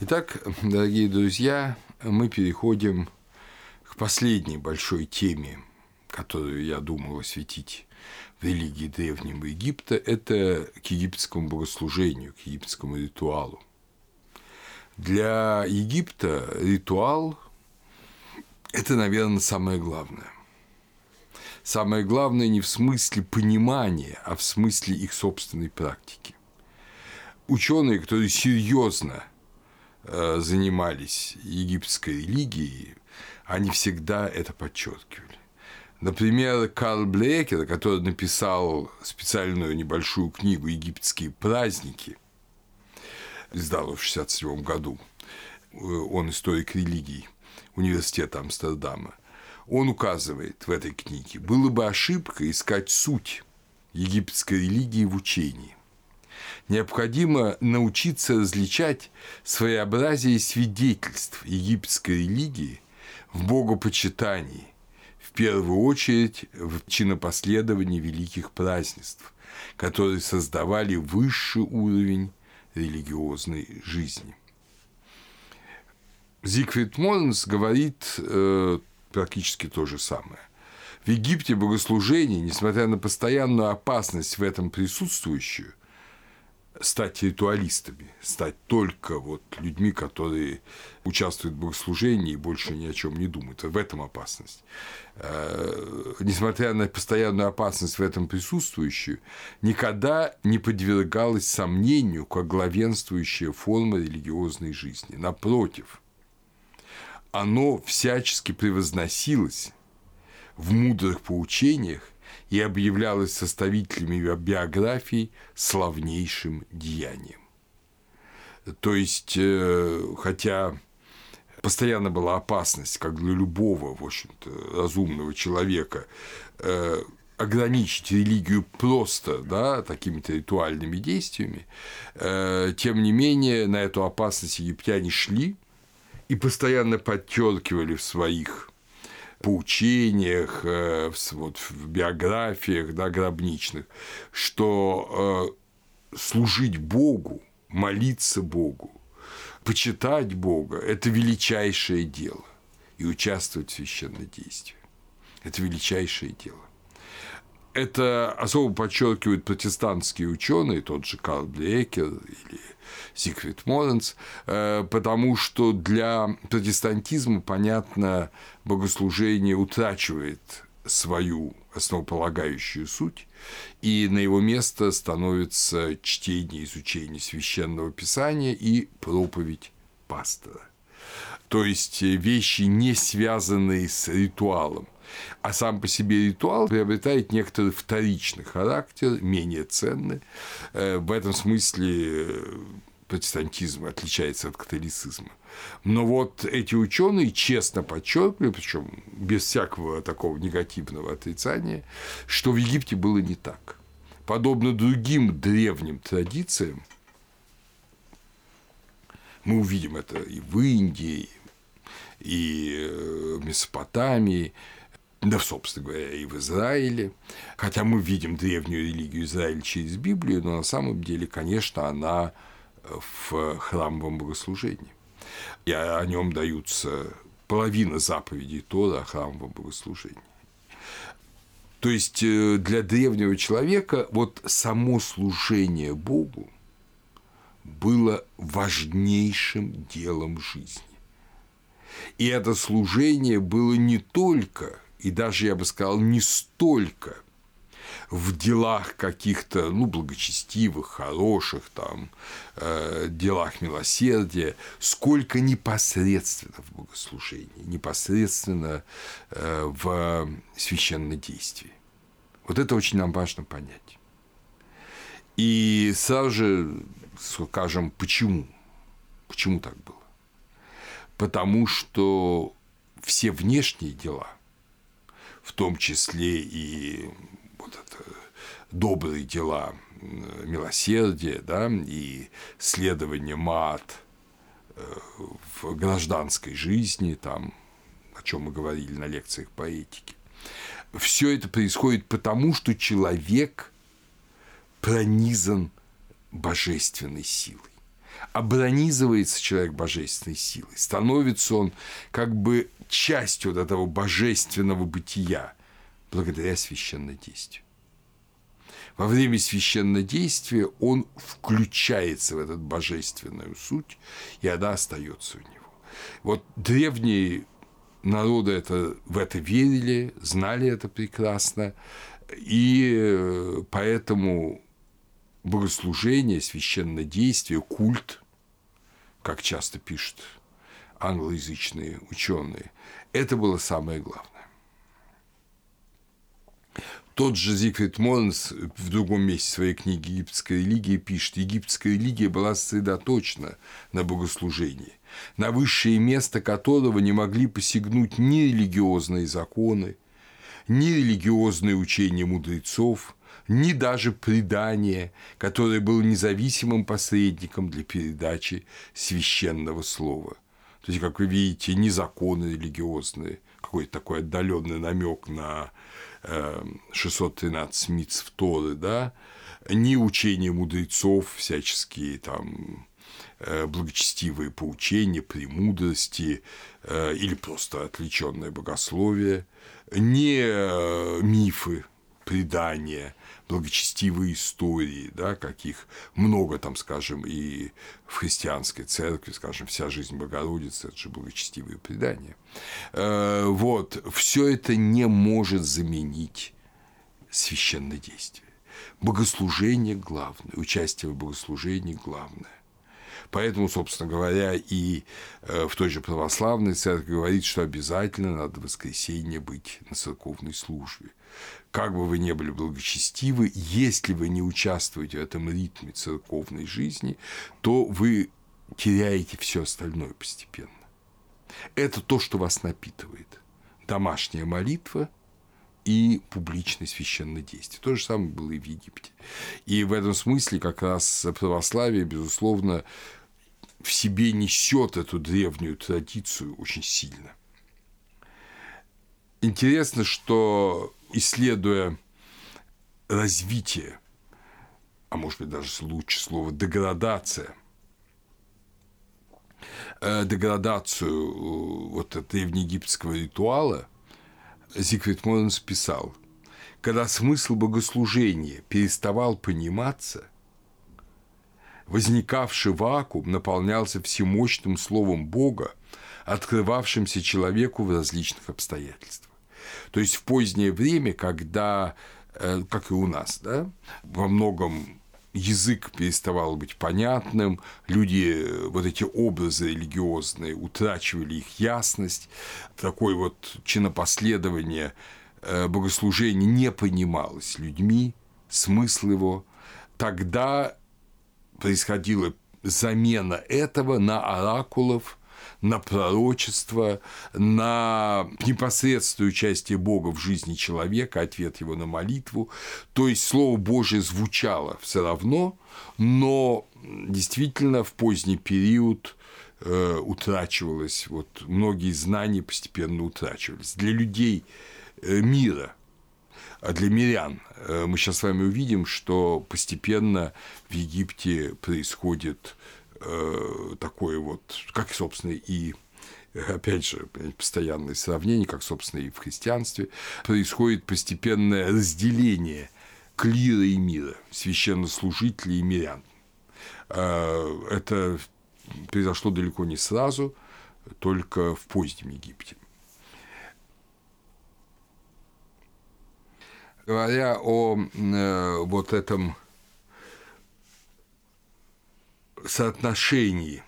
Итак, дорогие друзья, мы переходим к последней большой теме, которую я думал осветить в религии Древнего Египта, это к египетскому богослужению, к египетскому ритуалу. Для Египта ритуал – это, наверное, самое главное. Самое главное не в смысле понимания, а в смысле их собственной практики. Ученые, которые серьезно занимались египетской религией, они всегда это подчеркивали. Например, Карл Блекер, который написал специальную небольшую книгу «Египетские праздники», издал в 1967 году, он историк религий университета Амстердама, он указывает в этой книге, было бы ошибкой искать суть египетской религии в учении. Необходимо научиться различать своеобразие свидетельств египетской религии в богопочитании, в первую очередь в чинопоследовании великих празднеств, которые создавали высший уровень религиозной жизни. Зигфрид Морнс говорит э, практически то же самое. В Египте богослужение, несмотря на постоянную опасность в этом присутствующую, стать ритуалистами, стать только вот людьми, которые участвуют в богослужении и больше ни о чем не думают. В этом опасность. Э, несмотря на постоянную опасность в этом присутствующую, никогда не подвергалась сомнению как главенствующая форма религиозной жизни. Напротив, оно всячески превозносилось в мудрых поучениях и объявлялось составителями биографий славнейшим деянием. То есть, э, хотя постоянно была опасность, как для любого, в общем-то, разумного человека, э, ограничить религию просто да, такими-то ритуальными действиями, э, тем не менее на эту опасность египтяне шли и постоянно подчеркивали в своих поучениях, э, вот, в биографиях да, гробничных, что э, служить Богу, молиться Богу, почитать Бога – это величайшее дело. И участвовать в священнодействии – это величайшее дело. Это особо подчеркивают протестантские ученые, тот же Карл Блекер или Зигфрид Моренс, э, потому что для протестантизма, понятно, богослужение утрачивает свою основополагающую суть, и на его место становится чтение, изучение священного писания и проповедь пастора. То есть вещи, не связанные с ритуалом. А сам по себе ритуал приобретает некоторый вторичный характер, менее ценный. Э, в этом смысле протестантизм отличается от католицизма. Но вот эти ученые честно подчеркивали, причем без всякого такого негативного отрицания, что в Египте было не так. Подобно другим древним традициям, мы увидим это и в Индии, и в Месопотамии, да, собственно говоря, и в Израиле. Хотя мы видим древнюю религию Израиля через Библию, но на самом деле, конечно, она в храмовом богослужении. И о нем даются половина заповедей Тора о храмовом богослужении. То есть э, для древнего человека вот само служение Богу было важнейшим делом жизни. И это служение было не только, и даже, я бы сказал, не столько в делах каких-то, ну, благочестивых, хороших, там, э, делах милосердия, сколько непосредственно в богослужении, непосредственно э, в священнодействии. Вот это очень нам важно понять. И сразу же скажем, почему? Почему так было? Потому что все внешние дела, в том числе и вот это добрые дела милосердия, да, и следование мат э, в гражданской жизни, там, о чем мы говорили на лекциях по этике. Все это происходит потому, что человек пронизан божественной силой. Обронизывается человек божественной силой, становится он как бы частью вот этого божественного бытия благодаря священнодействию. Во время священнодействия он включается в этот божественную суть, и она остается у него. Вот древние народы это, в это верили, знали это прекрасно, и э, поэтому богослужение, священное действие, культ, как часто пишут англоязычные ученые, это было самое главное. Тот же Зигфрид Монс в другом месте своей книги «Египетская религия» пишет, египетская религия была сосредоточена на богослужении, на высшее место которого не могли посягнуть ни религиозные законы, ни религиозные учения мудрецов, ни даже предание, которое было независимым посредником для передачи священного слова. То есть, как вы видите, ни законы религиозные, какой-то такой отдаленный намек на 613 митцв Торы, да, ни учения мудрецов, всяческие там э, благочестивые поучения, премудрости э, или просто отвлеченное богословие, не э, мифы, предания, благочестивые истории, да, каких много там, скажем, и в христианской церкви, скажем, вся жизнь Богородицы, это же благочестивые предания. Э, вот, все это не может заменить священное действие. Богослужение главное, участие в богослужении главное. Поэтому, собственно говоря, и э, в той же православной церкви говорит, что обязательно надо в воскресенье быть на церковной службе как бы вы ни были благочестивы, если вы не участвуете в этом ритме церковной жизни, то вы теряете все остальное постепенно. Это то, что вас напитывает. Домашняя молитва и публичное священное действие. То же самое было и в Египте. И в этом смысле как раз православие, безусловно, в себе несет эту древнюю традицию очень сильно. Интересно, что исследуя развитие, а может быть даже лучше слово деградация, э, деградацию э, вот этого древнеегипетского ритуала, Зигфрид Моренс писал, когда смысл богослужения переставал пониматься, возникавший вакуум наполнялся всемощным словом Бога, открывавшимся человеку в различных обстоятельствах. То есть в позднее время, когда, э, как и у нас, да, во многом язык переставал быть понятным, люди, э, вот эти образы религиозные утрачивали их ясность, такое вот чинопоследование э, богослужения не понималось людьми, смысл его, тогда происходила замена этого на оракулов – на пророчество, на непосредственное участие Бога в жизни человека, ответ его на молитву. То есть Слово Божие звучало все равно, но действительно в поздний период э, утрачивалось, вот многие знания постепенно утрачивались. Для людей э, мира, а для мирян э, мы сейчас с вами увидим, что постепенно в Египте происходит Э, такое вот, как, собственно, и опять же, постоянное сравнение, как, собственно, и в христианстве, происходит постепенное разделение клира и мира, священнослужителей и мирян. Э, это произошло далеко не сразу, только в позднем Египте. Говоря о э, вот этом соотношении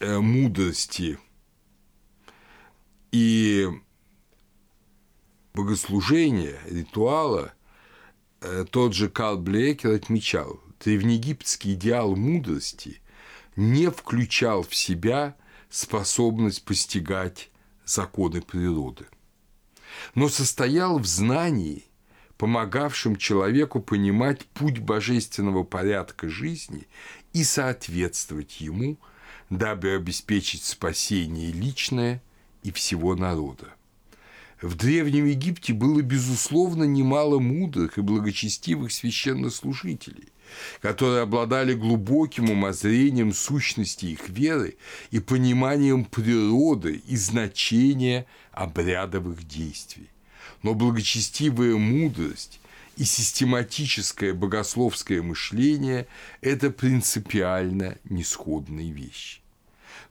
э, мудрости и богослужения, ритуала, э, тот же Карл Блекер отмечал, древнеегипетский идеал мудрости не включал в себя способность постигать законы природы, но состоял в знании помогавшим человеку понимать путь божественного порядка жизни и соответствовать ему, дабы обеспечить спасение личное и всего народа. В Древнем Египте было, безусловно, немало мудрых и благочестивых священнослужителей, которые обладали глубоким умозрением сущности их веры и пониманием природы и значения обрядовых действий. Но благочестивая мудрость и систематическое богословское мышление – это принципиально несходные вещи.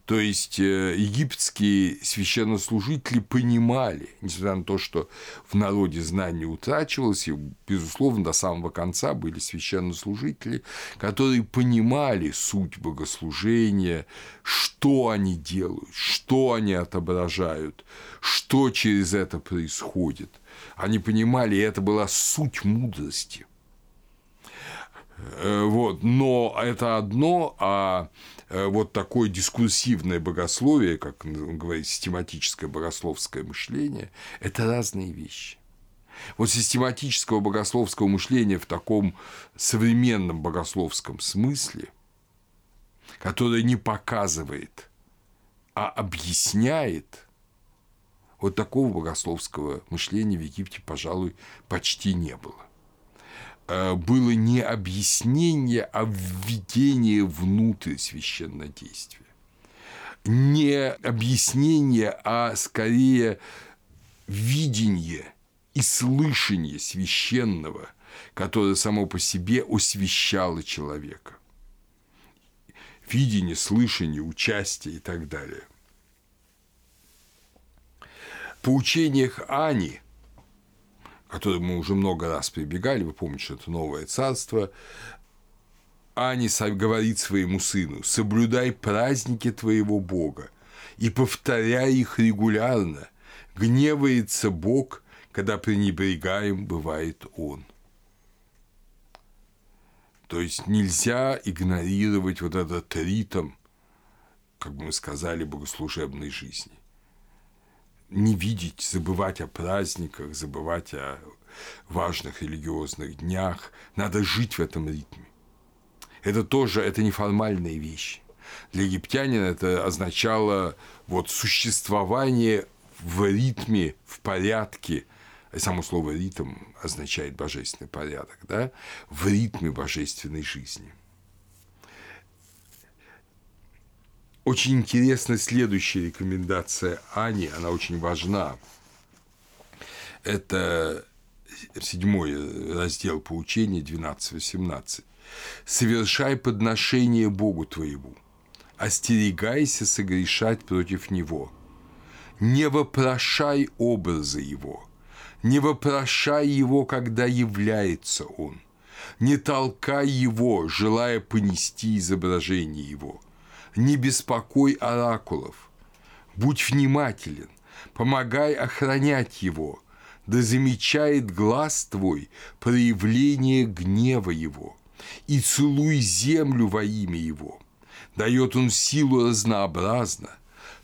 То есть э, египетские священнослужители понимали, несмотря на то, что в народе знание утрачивалось, и, безусловно, до самого конца были священнослужители, которые понимали суть богослужения, что они делают, что они отображают, что через это происходит. Они понимали, и это была суть мудрости. Э, вот. Но это одно, а вот такое дискурсивное богословие, как он говорит, систематическое богословское мышление, это разные вещи. Вот систематического богословского мышления в таком современном богословском смысле, которое не показывает, а объясняет, вот такого богословского мышления в Египте, пожалуй, почти не было. Э, было не объяснение, а введение внутрь священнодействия. Не объяснение, а скорее видение и слышание священного, которое само по себе освещало человека. Видение, слышание, участие и так далее. По учениях Ани – которой мы уже много раз прибегали, вы помните, что это новое царство, Ани говорит своему сыну, соблюдай праздники твоего Бога и повторяй их регулярно. Гневается Бог, когда пренебрегаем бывает Он. То есть нельзя игнорировать вот этот ритм, как бы мы сказали, богослужебной жизни не видеть, забывать о праздниках, забывать о важных религиозных днях. Надо жить в этом ритме. Это тоже, это неформальные вещи. Для египтянина это означало вот существование в ритме, в порядке. Само слово «ритм» означает божественный порядок, да? В ритме божественной жизни – Очень интересна следующая рекомендация Ани, она очень важна. Это седьмой раздел поучения 12-18. «Совершай подношение Богу твоему, остерегайся согрешать против Него, не вопрошай образа Его, не вопрошай Его, когда является Он, не толкай Его, желая понести изображение Его – не беспокой оракулов, будь внимателен, помогай охранять его, да замечает глаз твой проявление гнева его, и целуй землю во имя его. Дает он силу разнообразно,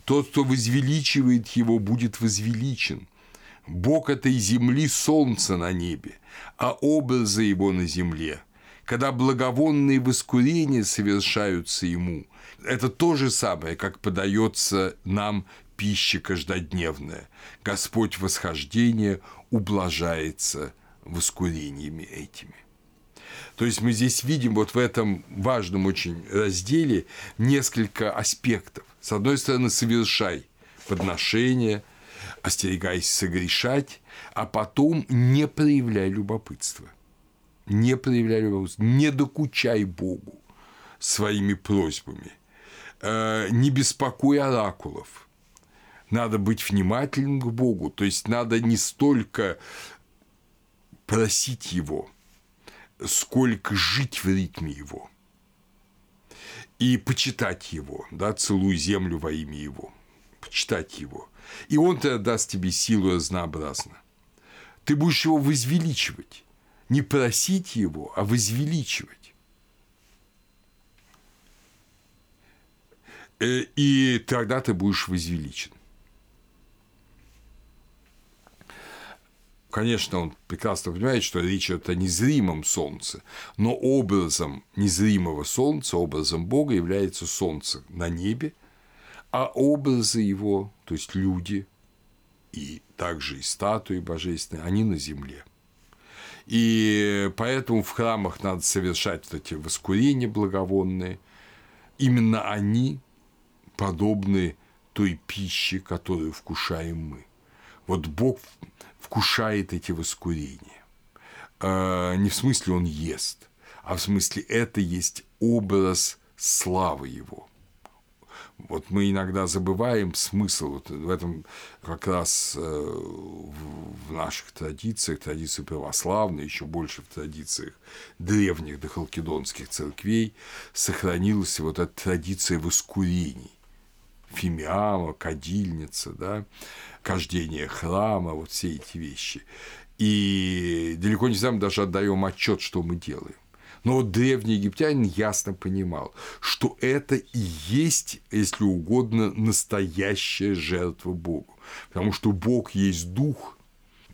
тот, кто возвеличивает его, будет возвеличен. Бог этой земли – солнце на небе, а образы его на земле. Когда благовонные воскурения совершаются ему, это то же самое, как подается нам пища каждодневная. Господь восхождения ублажается воскурениями этими. То есть мы здесь видим вот в этом важном очень разделе несколько аспектов. С одной стороны, совершай подношение, остерегайся согрешать, а потом не проявляй любопытства. Не проявляй любопытства, не докучай Богу своими просьбами – не беспокой оракулов. Надо быть внимательным к Богу, то есть надо не столько просить Его, сколько жить в ритме Его и почитать Его, да, целуй землю во имя Его, почитать Его. И Он тогда даст тебе силу разнообразно. Ты будешь Его возвеличивать, не просить Его, а возвеличивать. Э, и тогда ты будешь возвеличен. Конечно, он прекрасно понимает, что речь идет о незримом солнце, но образом незримого солнца, образом Бога является солнце на небе, а образы его, то есть люди и также и статуи божественные, они на земле. И поэтому в храмах надо совершать вот эти воскурения благовонные. Именно они подобны той пище, которую вкушаем мы. Вот Бог вкушает эти воскурения. А, не в смысле он ест, а в смысле это есть образ славы его – вот мы иногда забываем смысл вот в этом как раз э, в наших традициях, традиции православной, еще больше в традициях древних дохалкидонских церквей сохранилась вот эта традиция воскурений. Фимиама, кадильница, да, кождение храма, вот все эти вещи. И далеко не мы даже отдаем отчет, что мы делаем. Но вот древний египтянин ясно понимал, что это и есть, если угодно, настоящая жертва Богу. Потому что Бог есть дух,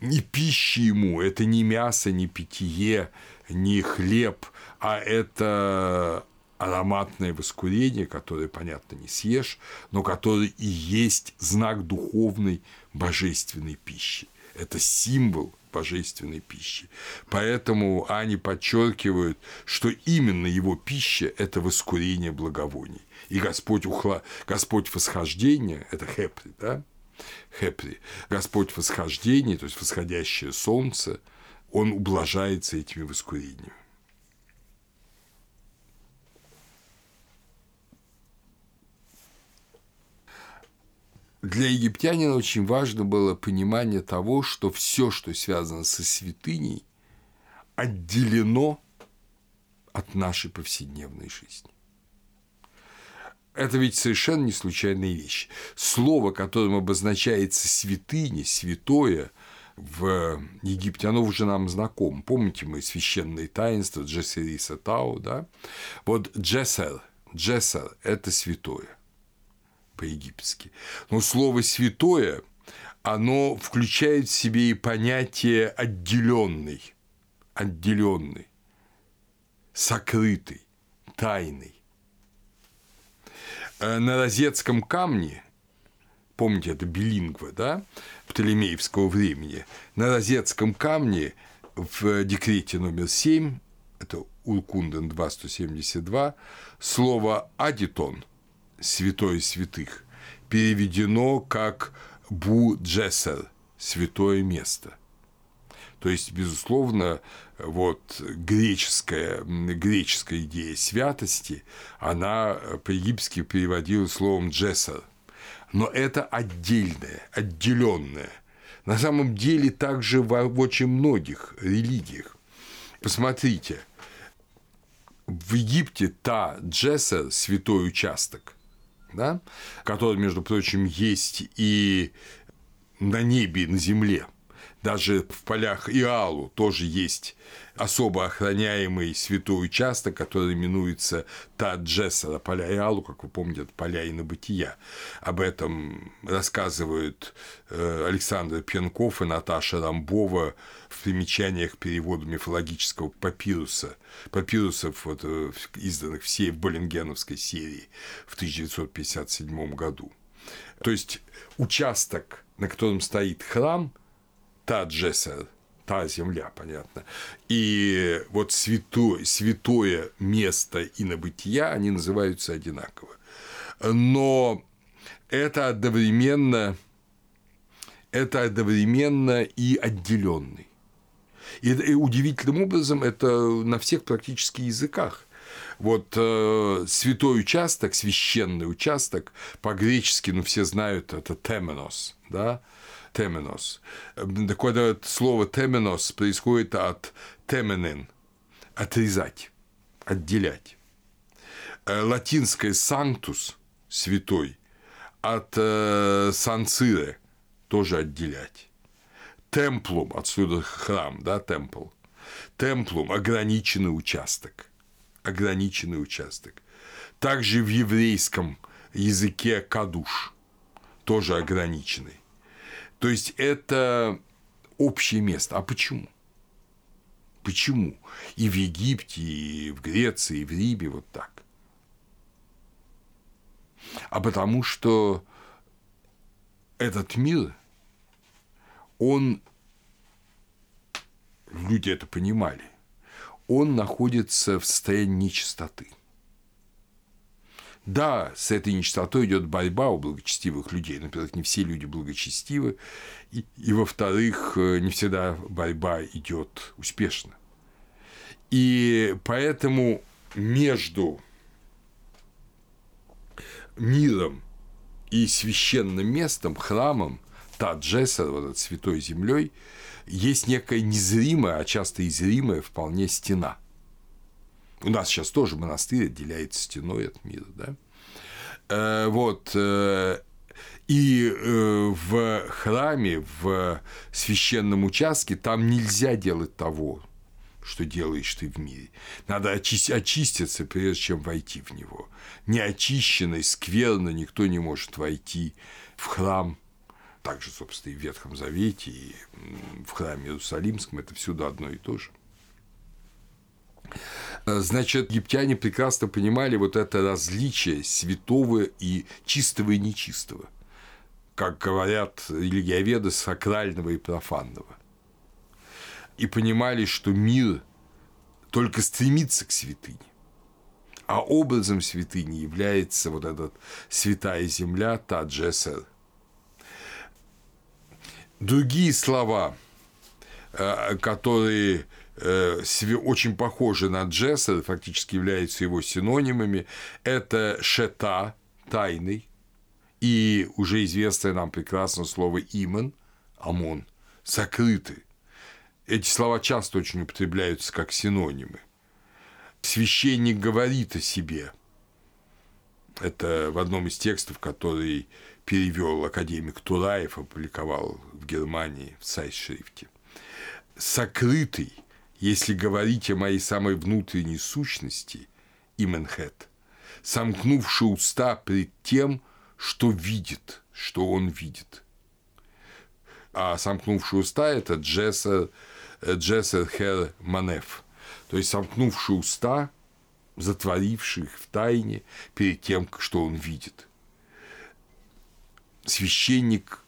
не пища ему, это не мясо, не питье, не хлеб, а это ароматное воскурение, которое, понятно, не съешь, но которое и есть знак духовной божественной пищи. Это символ божественной пищи. Поэтому они подчеркивают, что именно его пища – это воскурение благовоний. И Господь, ухла... Господь восхождения – это хепри, да? Хепри. Господь восхождения, то есть восходящее солнце, он ублажается этими воскурениями. Для египтянина очень важно было понимание того, что все, что связано со святыней, отделено от нашей повседневной жизни. Это ведь совершенно не случайная вещь. Слово, которым обозначается святыня, святое в Египте, оно уже нам знакомо. Помните мы священные таинства Джессериса Тау, да? Вот Джессер, Джессер – это святое по-египетски. Но слово «святое» оно включает в себе и понятие отделенный, отделенный, сокрытый, тайный. Э, на розетском камне, помните, это билингва, да, Птолемеевского времени, на розетском камне в декрете номер 7, это Уркунден 2.172, слово «адитон» святой святых переведено как Бу Джессер – святое место. То есть, безусловно, вот греческая, греческая идея святости, она по-египетски переводилась словом «джессер». Но это отдельное, отделенное. На самом деле также в очень многих религиях. Посмотрите, в Египте та джессер – святой участок – да, который, между прочим, есть и на небе, и на земле. Даже в полях Иалу тоже есть особо охраняемый святой участок, который именуется Таджесара, поля Иалу, как вы помните, это поля инобытия. Об этом рассказывают э, Александр Пьянков и Наташа Рамбова в примечаниях к переводу мифологического папируса, папирусов, вот, э, изданных все в Боллингеновской серии в 1957 году. То есть участок, на котором стоит храм, та Джессер, та земля, понятно. И вот святое, святое место инобытия, они называются одинаково. Но это одновременно, это одновременно и отделенный. И, и удивительным образом это на всех практически языках. Вот э, святой участок, священный участок, по-гречески, ну, все знают, это теменос, да, теменос. Так вот, это слово теменос происходит от теменен – отрезать, отделять. Э, латинское «санктус» – святой, от э, санцире – тоже отделять. Темплум, отсюда храм, да, темпл. Темплум – ограниченный участок. Ограниченный участок. Также в еврейском языке кадуш – тоже ограниченный. То есть это общее место. А почему? Почему? И в Египте, и в Греции, и в Риме вот так. А потому что этот мир, он люди это понимали, он находится в состоянии нечистоты. Да, с этой нечистотой идет борьба у благочестивых людей. Во-первых, не все люди благочестивы, и, и во-вторых, э, не всегда борьба идет успешно. И поэтому между миром и священным местом, храмом, Таджесер, вот этой святой землей, есть некая незримая, а часто и зримая вполне стена. У нас сейчас тоже монастырь отделяется стеной от мира, да? Э, вот. Э, и э, в храме, в священном участке там нельзя делать того, что делаешь ты в мире. Надо очи- очиститься, прежде чем войти в него. Неочищенный, скверно никто не может войти в храм. Также, собственно, и в Ветхом Завете, и в храме Иерусалимском это всюду одно и то же. Значит, египтяне прекрасно понимали вот это различие святого и чистого и нечистого. Как говорят религиоведы, сакрального и профанного и понимали, что мир только стремится к святыне. А образом святыни является вот эта святая земля Таджесер. Другие слова, э, которые э, очень похожи на Джессер, фактически являются его синонимами, это шета, тайный, и уже известное нам прекрасно слово имен, амон, сокрытый. Эти слова часто очень употребляются как синонимы. Священник говорит о себе. Это в одном из текстов, который перевел академик Тураев, опубликовал в Германии в сайт-шрифте. Сокрытый, если говорить о моей самой внутренней сущности, именхет, сомкнувший уста пред тем, что видит, что он видит. А сомкнувший уста – это Джесса Джессер Хер Манеф, то есть сомкнувший уста, затворивший их в тайне перед тем, что он видит. Священник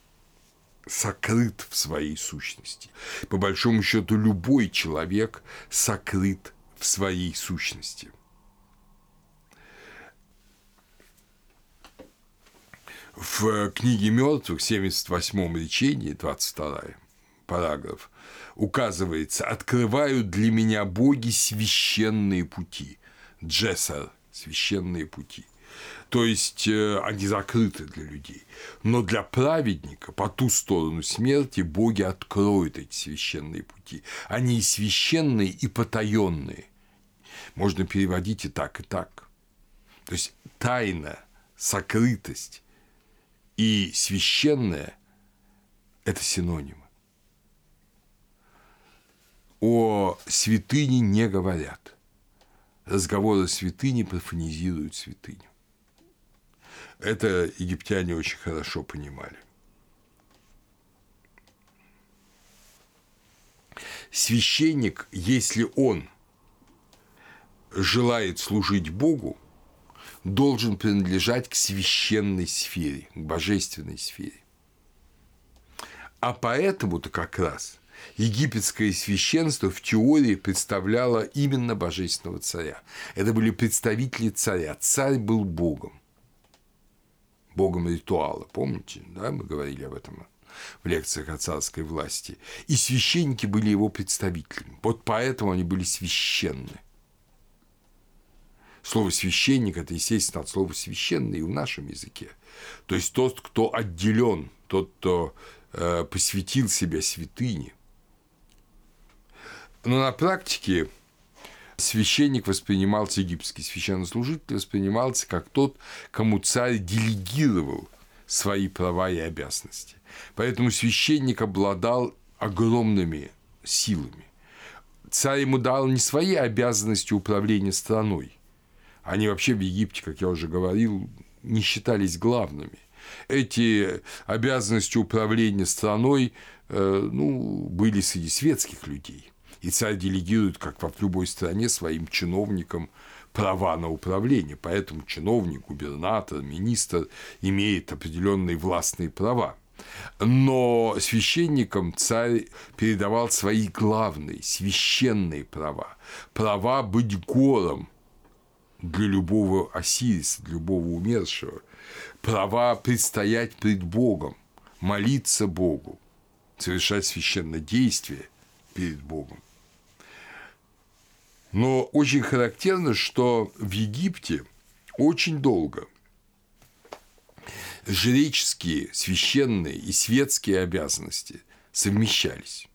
сокрыт в своей сущности. По большому счету, любой человек сокрыт в своей сущности. В книге мертвых, 78-м речении, 22 параграф, указывается, открывают для меня боги священные пути. Джессер – священные пути. То есть э, они закрыты для людей. Но для праведника по ту сторону смерти боги откроют эти священные пути. Они и священные, и потаенные. Можно переводить и так, и так. То есть тайна, сокрытость и священное – это синоним о святыне не говорят. Разговоры о святыне профанизируют святыню. Это египтяне очень хорошо понимали. Священник, если он желает служить Богу, должен принадлежать к священной сфере, к божественной сфере. А поэтому-то как раз египетское священство в теории представляло именно божественного царя. Это были представители царя. Царь был богом. Богом ритуала. Помните, да, мы говорили об этом в лекциях о царской власти. И священники были его представителями. Вот поэтому они были священны. Слово священник это, естественно, от слова священный и в нашем языке. То есть тот, кто отделен, тот, кто э, посвятил себя святыне – но на практике священник воспринимался, египетский священнослужитель воспринимался как тот, кому царь делегировал свои права и обязанности. Поэтому священник обладал огромными силами. Царь ему дал не свои обязанности управления страной. Они вообще в Египте, как я уже говорил, не считались главными. Эти обязанности управления страной э, ну, были среди светских людей и царь делегирует, как в любой стране, своим чиновникам права на управление. Поэтому чиновник, губернатор, министр имеет определенные властные права. Но священникам царь передавал свои главные священные права. Права быть гором для любого Осириса, для любого умершего. Права предстоять пред Богом, молиться Богу, совершать священное действие перед Богом. Но очень характерно, что в Египте очень долго жреческие, священные и светские обязанности совмещались.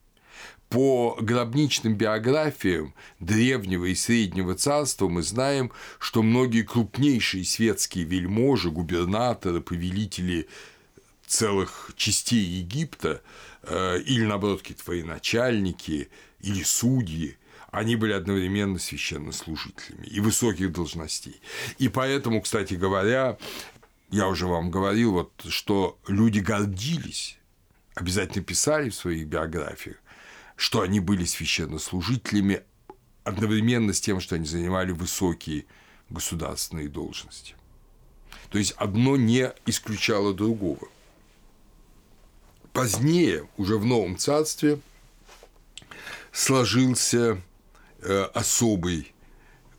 По гробничным биографиям древнего и среднего царства мы знаем, что многие крупнейшие светские вельможи, губернаторы, повелители целых частей Египта э, или, наоборот, какие-то военачальники или судьи, они были одновременно священнослужителями и высоких должностей. И поэтому, кстати говоря, я уже вам говорил, вот, что люди гордились, обязательно писали в своих биографиях, что они были священнослужителями одновременно с тем, что они занимали высокие государственные должности. То есть одно не исключало другого. Позднее, уже в Новом Царстве, сложился особый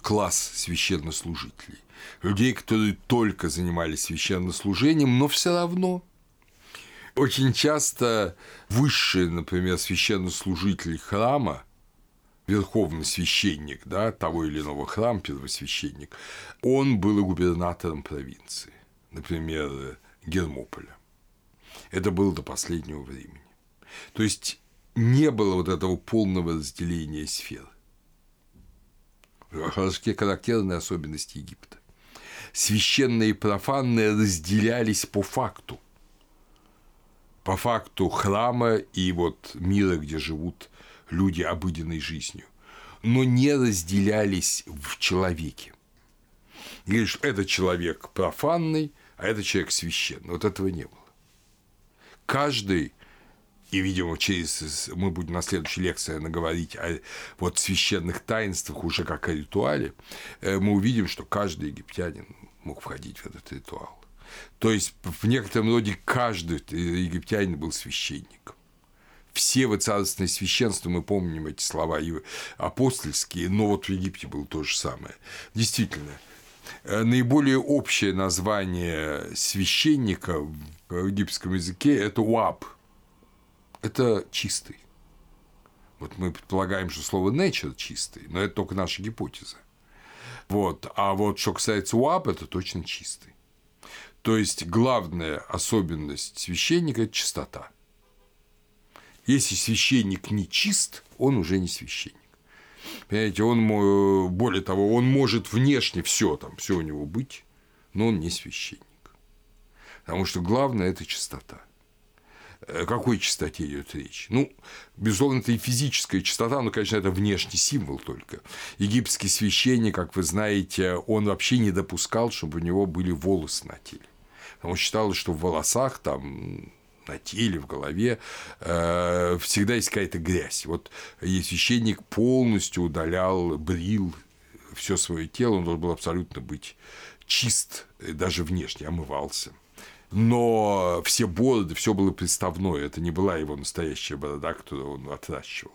класс священнослужителей. Людей, которые только занимались священнослужением, но все равно очень часто высший, например, священнослужитель храма, верховный священник да, того или иного храма, первосвященник, он был губернатором провинции, например, Гермополя. Это было до последнего времени. То есть не было вот этого полного разделения сфер. Характерные особенности Египта. Священные и профанные разделялись по факту. По факту храма и вот мира, где живут люди обыденной жизнью. Но не разделялись в человеке. Говоришь, это человек профанный, а это человек священный. Вот этого не было. Каждый и, видимо, через мы будем на следующей лекции наговорить о вот священных таинствах уже как о ритуале, э, мы увидим, что каждый египтянин мог входить в этот ритуал. То есть в некотором роде каждый египтянин был священником. Все вы царственное священство, мы помним эти слова апостольские, но вот в Египте было то же самое. Действительно, э, наиболее общее название священника в египетском языке – это уаб – это чистый. Вот мы предполагаем, что слово nature чистый, но это только наша гипотеза. Вот. А вот что касается УАП, это точно чистый. То есть главная особенность священника – это чистота. Если священник не чист, он уже не священник. Понимаете, он, более того, он может внешне все там, все у него быть, но он не священник. Потому что главное – это чистота. О какой чистоте идет речь? Ну, безусловно, это и физическая чистота, но, конечно, это внешний символ только. Египетский священник, как вы знаете, он вообще не допускал, чтобы у него были волосы на теле. Он считал, что в волосах там на теле, в голове э, всегда есть какая-то грязь. Вот и священник полностью удалял, брил все свое тело, он должен был абсолютно быть чист, даже внешне, омывался но все бороды, все было представное, это не была его настоящая борода, которую он отращивал.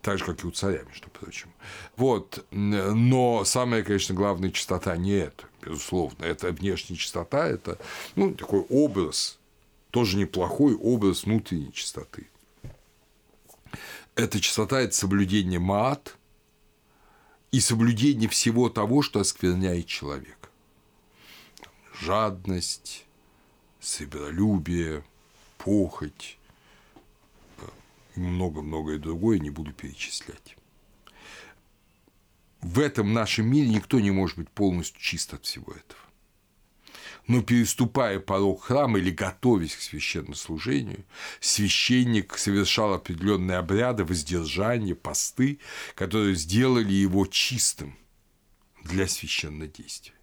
Так же, как и у царя, между прочим. Вот. Но самая, конечно, главная чистота не это, безусловно. Это внешняя чистота, это ну, такой образ, тоже неплохой образ внутренней чистоты. Эта чистота – это соблюдение маат и соблюдение всего того, что оскверняет человека. Жадность, себялюбие, похоть много-многое другое не буду перечислять. В этом нашем мире никто не может быть полностью чист от всего этого. Но переступая порог храма или готовясь к священнослужению, священник совершал определенные обряды, воздержания, посты, которые сделали его чистым для священного действия.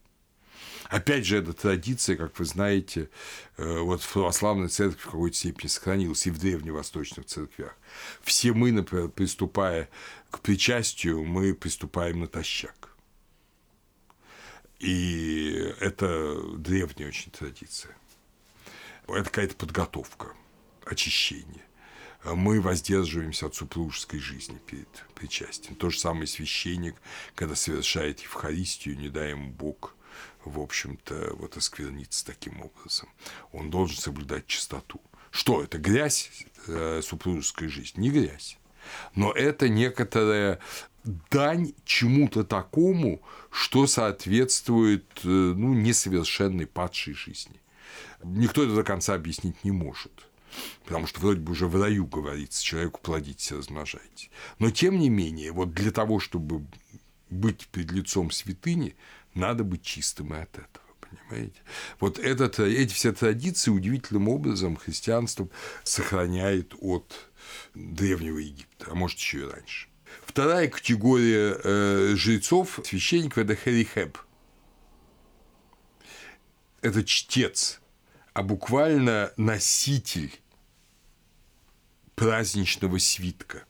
Опять же, эта традиция, как вы знаете, э, вот в православной церкви в какой-то степени сохранилась и в древневосточных церквях. Все мы, например, приступая к причастию, мы приступаем натощак. И это древняя очень традиция. Это какая-то подготовка. очищение. Мы воздерживаемся от супружеской жизни перед причастием. То же самое священник, когда совершает Евхаристию, не дай ему Бог, в общем-то, вот оскверниться таким образом. Он должен соблюдать чистоту. Что это? Грязь э, супружеской жизни? Не грязь. Но это некоторая дань чему-то такому, что соответствует э, ну, несовершенной падшей жизни. Никто это до конца объяснить не может. Потому что вроде бы уже в раю говорится, человеку плодитесь, размножайтесь. Но тем не менее, вот для того, чтобы быть перед лицом святыни, надо быть чистым и от этого. Понимаете? Вот этот, эти все традиции удивительным образом христианство сохраняет от Древнего Египта, а может еще и раньше. Вторая категория э, жрецов, священников – это херихеб. Это чтец, а буквально носитель праздничного свитка.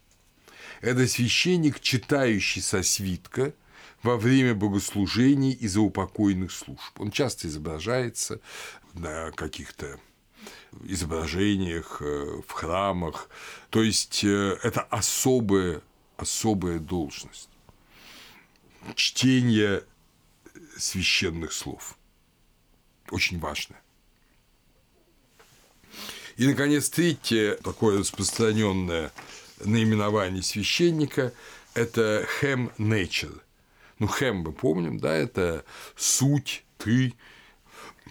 Это священник, читающий со свитка во время богослужений и заупокойных служб. Он часто изображается на каких-то изображениях э, в храмах. То есть э, это особая, особая должность. Чтение священных слов. Очень важно. И, наконец, третье такое распространенное наименование священника – это хэм nature. Ну, хэм мы помним, да, это суть, ты.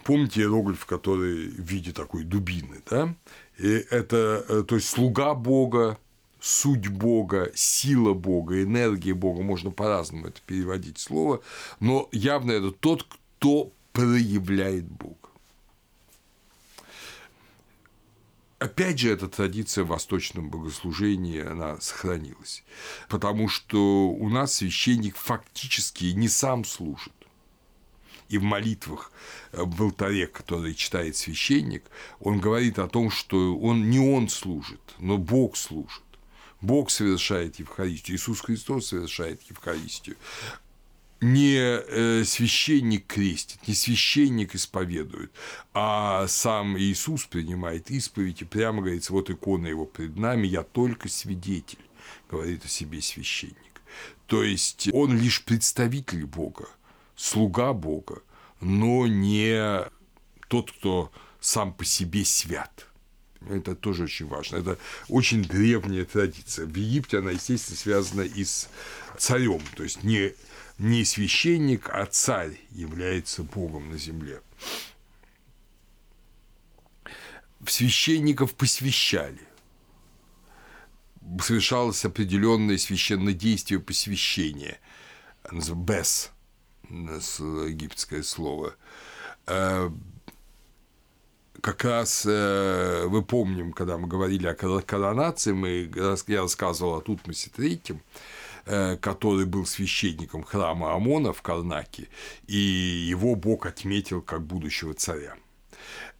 Помните иероглиф, который в виде такой дубины, да? И это, э, то есть, слуга Бога, суть Бога, сила Бога, энергия Бога, можно по-разному это переводить слово, но явно это тот, кто проявляет Бога. Опять же, эта традиция в восточном богослужении, она сохранилась. Потому что у нас священник фактически не сам служит. И в молитвах э, в алтаре, который читает священник, он говорит о том, что он не он служит, но Бог служит. Бог совершает Евхаристию, Иисус Христос совершает Евхаристию не э, священник крестит, не священник исповедует, а сам Иисус принимает исповедь и прямо говорится, вот икона его пред нами, я только свидетель, говорит о себе священник. То есть он лишь представитель Бога, слуга Бога, но не тот, кто сам по себе свят. Это тоже очень важно. Это очень древняя традиция. В Египте она, естественно, связана и с царем. То есть не не священник, а царь является Богом на земле. Священников посвящали. Совершалось определенное священное действие посвящения. Бес, египетское слово. Э, как раз э, вы помним, когда мы говорили о коронации, мы, я рассказывал о Тутмосе Третьем, который был священником храма Амона в Карнаке, и его Бог отметил как будущего царя.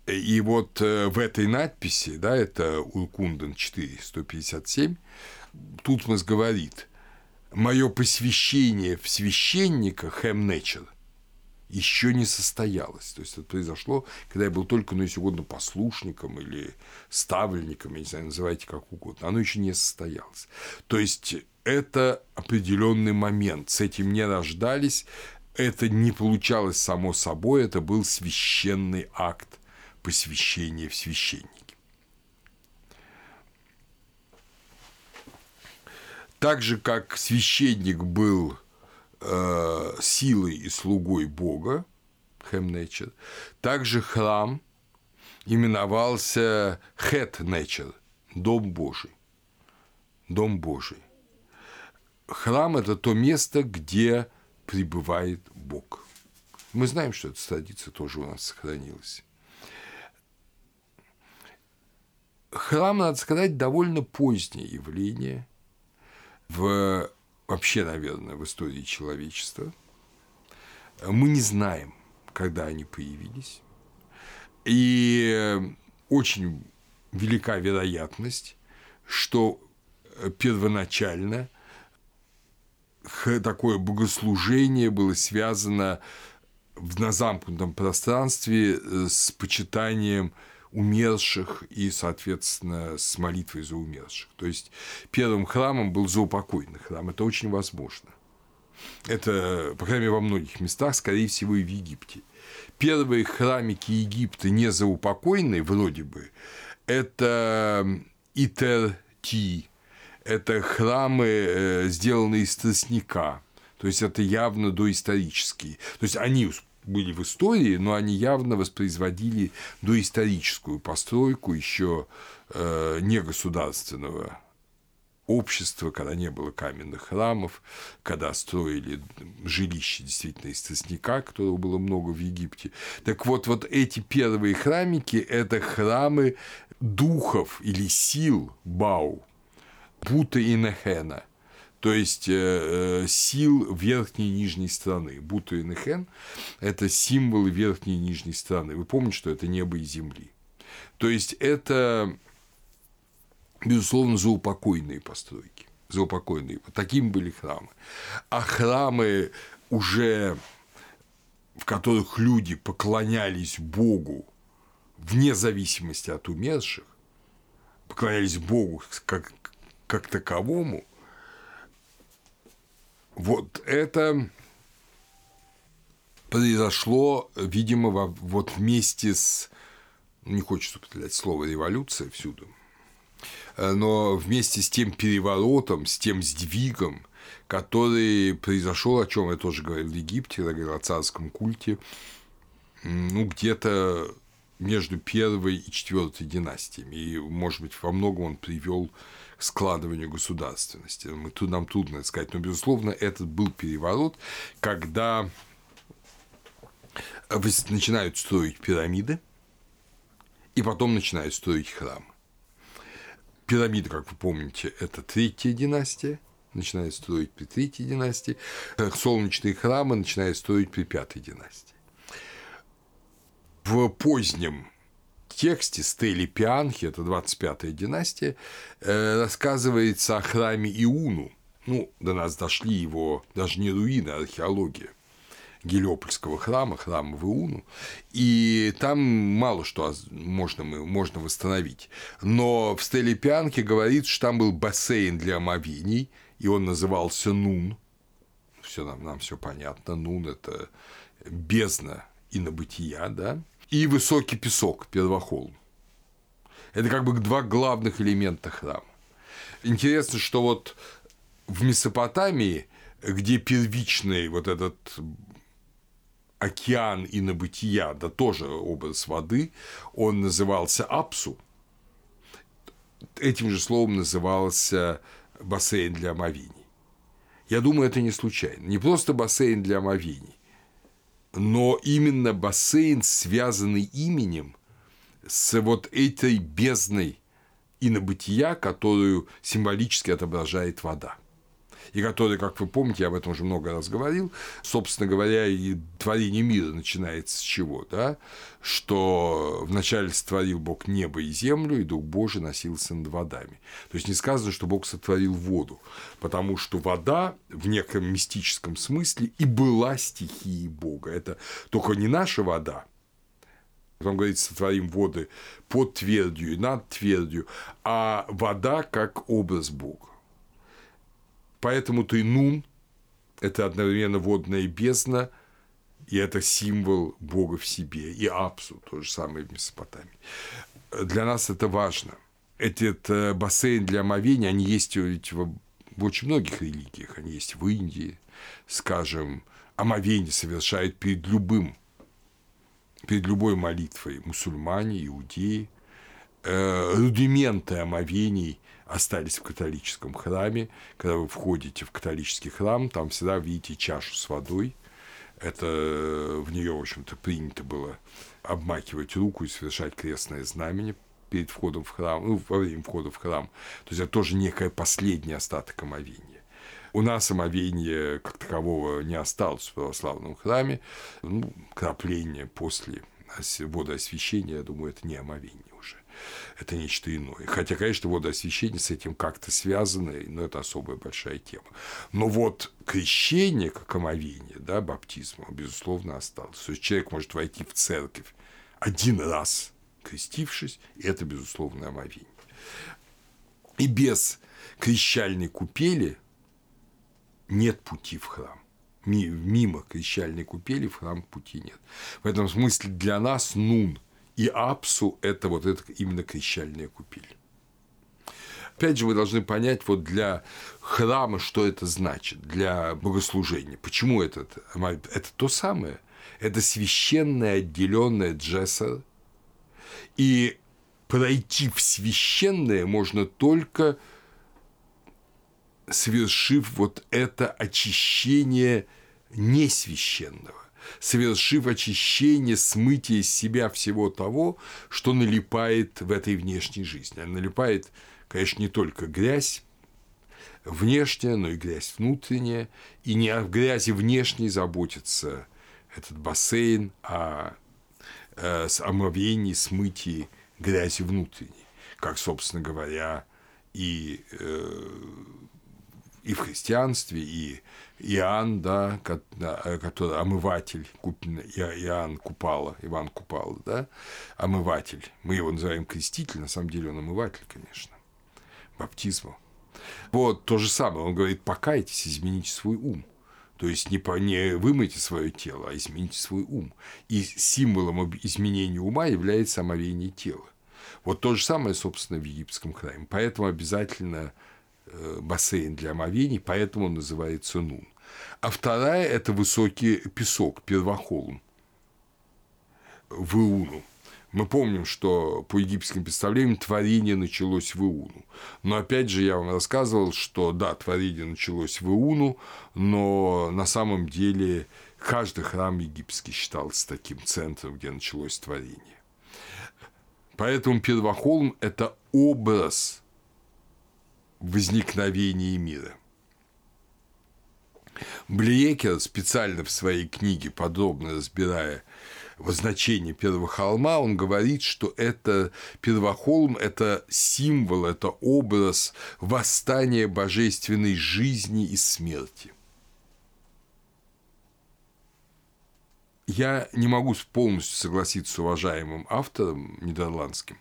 И вот э, в этой надписи, да, это Уркунден 4, 157, Тутмос говорит, мое посвящение в священника Хемнечер еще не состоялось. То есть это произошло, когда я был только, ну, если угодно, послушником или ставленником, я не знаю, называйте как угодно. Оно еще не состоялось. То есть это определенный момент. С этим не рождались, это не получалось само собой, это был священный акт посвящения в священники. Так же, как священник был э, силой и слугой Бога, Хемнечер, также храм именовался Хет Нечер, Дом Божий. Дом Божий храм – это то место, где пребывает Бог. Мы знаем, что эта традиция тоже у нас сохранилась. Храм, надо сказать, довольно позднее явление в вообще, наверное, в истории человечества. Мы не знаем, когда они появились. И очень велика вероятность, что первоначально такое богослужение было связано на замкнутом пространстве э, с почитанием умерших и, соответственно, с молитвой за умерших. То есть первым храмом был заупокойный храм. Это очень возможно. Это, по крайней мере, во многих местах, скорее всего, и в Египте. Первые храмики Египта не заупокойные, вроде бы, это Итер-Ти, это храмы, э, сделанные из тростника, то есть это явно доисторические. То есть они были в истории, но они явно воспроизводили доисторическую постройку еще э, негосударственного общества, когда не было каменных храмов, когда строили жилища действительно из тростника, которого было много в Египте. Так вот, вот эти первые храмики – это храмы духов или сил Бау, Бута и Нехена – то есть э, э, сил верхней и нижней страны. Бута и Нехен – это символы верхней и нижней страны. Вы помните, что это небо и земли. То есть это, безусловно, заупокойные постройки. Заупокойные. Такими были храмы. А храмы уже в которых люди поклонялись Богу вне зависимости от умерших, поклонялись Богу как, как таковому, вот это произошло, видимо, во, вот вместе с, не хочется употреблять слово революция всюду, э, но вместе с тем переворотом, с тем сдвигом, который произошел, о чем я тоже говорил в Египте, я говорил о царском культе, ну, где-то между первой и четвертой династиями. И, может быть, во многом он привел складыванию государственности. Мы, тут, нам трудно это сказать, но, безусловно, этот был переворот, когда начинают строить пирамиды, и потом начинают строить храмы. Пирамиды, как вы помните, это третья династия, начинает строить при третьей династии, солнечные храмы начинают строить при пятой династии. В позднем тексте Стели Пианхи, это 25-я династия, э, рассказывается о храме Иуну. Ну, до нас дошли его даже не руины, а археология. Гелиопольского храма, храма в Иуну, и там мало что можно, можно восстановить. Но в Стеле Пианке говорится, что там был бассейн для омовений, и он назывался Нун. Все нам, нам все понятно. Нун – это бездна и на бытия, да, и высокий песок, первохолм. Это как бы два главных элемента храма. Интересно, что вот в Месопотамии, где первичный вот этот океан и набытия, да тоже образ воды, он назывался Апсу. Этим же словом назывался бассейн для омовений. Я думаю, это не случайно. Не просто бассейн для омовений, но именно бассейн, связанный именем с вот этой бездной инобытия, которую символически отображает вода и который, как вы помните, я об этом уже много раз говорил, собственно говоря, и творение мира начинается с чего, да, что вначале сотворил Бог небо и землю, и Дух Божий носился над водами. То есть не сказано, что Бог сотворил воду, потому что вода в неком мистическом смысле и была стихией Бога. Это только не наша вода, там говорится, сотворим воды под твердью и над твердью, а вода как образ Бога. Поэтому ты нун – это одновременно водная бездна, и это символ Бога в себе, и Апсу, то же самое в Месопотамии. Для нас это важно. Этот бассейн для омовения, они есть в очень многих религиях, они есть в Индии, скажем, омовение совершают перед любым, перед любой молитвой мусульмане, иудеи, э, рудименты омовений остались в католическом храме. Когда вы входите в католический храм, там всегда видите чашу с водой. Это в нее, в общем-то, принято было обмакивать руку и совершать крестное знамение перед входом в храм, ну, во время входа в храм. То есть это тоже некое последний остаток омовения. У нас омовения как такового не осталось в православном храме. Ну, крапление после водоосвящения, я думаю, это не омовение это нечто иное. Хотя, конечно, водоосвящение с этим как-то связано, но это особая большая тема. Но вот крещение, как омовение, да, баптизм, безусловно, осталось. То есть человек может войти в церковь один раз крестившись, это, безусловно, омовение. И без крещальной купели нет пути в храм. Мимо крещальной купели в храм пути нет. В этом смысле для нас нун и апсу – это вот это именно крещальная купель. Опять же, вы должны понять вот для храма, что это значит, для богослужения. Почему это? Это то самое. Это священное отделенное джессер. И пройти в священное можно только совершив вот это очищение несвященного, совершив очищение, смытие из себя всего того, что налипает в этой внешней жизни. А налипает, конечно, не только грязь, внешняя, но и грязь внутренняя. И не о грязи внешней заботится этот бассейн, а э, омовении, смытии грязи внутренней, как, собственно говоря, и, э, и в христианстве, и Иоанн, да, который омыватель, Иоанн Купала, Иван Купала, да, омыватель. Мы его называем креститель, на самом деле он омыватель, конечно, баптизмом. Вот то же самое, он говорит, покайтесь, измените свой ум. То есть не, по, не вымойте свое тело, а измените свой ум. И символом изменения ума является омовение тела. Вот то же самое, собственно, в египетском храме. Поэтому обязательно э, бассейн для омовений, поэтому он называется Нун. А вторая – это высокий песок, первохолм в Иуну – мы помним, что по египетским представлениям творение началось в Иуну. Но опять же я вам рассказывал, что да, творение началось в Иуну, но на самом деле каждый храм египетский считался таким центром, где началось творение. Поэтому Первохолм – это образ возникновения мира. Блиекер специально в своей книге, подробно разбирая значение первого холма, он говорит, что это первохолм – это символ, это образ восстания божественной жизни и смерти. Я не могу полностью согласиться с уважаемым автором нидерландским,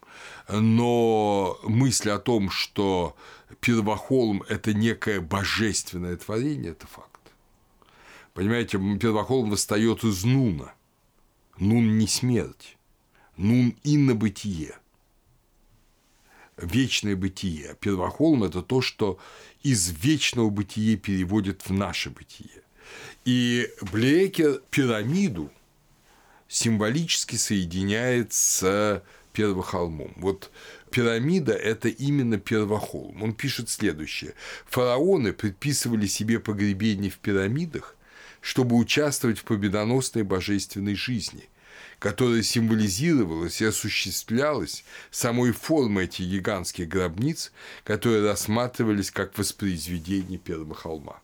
но мысль о том, что первохолм – это некое божественное творение – это факт. Понимаете, первохолм восстает из Нуна – Нун не смерть, нун инно бытие. Вечное бытие. Первохолм – это то, что из вечного бытия переводит в наше бытие. И Блекер пирамиду символически соединяет с первохолмом. Вот пирамида – это именно первохолм. Он пишет следующее. Фараоны предписывали себе погребение в пирамидах, чтобы участвовать в победоносной божественной жизни, которая символизировалась и осуществлялась самой формой этих гигантских гробниц, которые рассматривались как воспроизведение первого холма.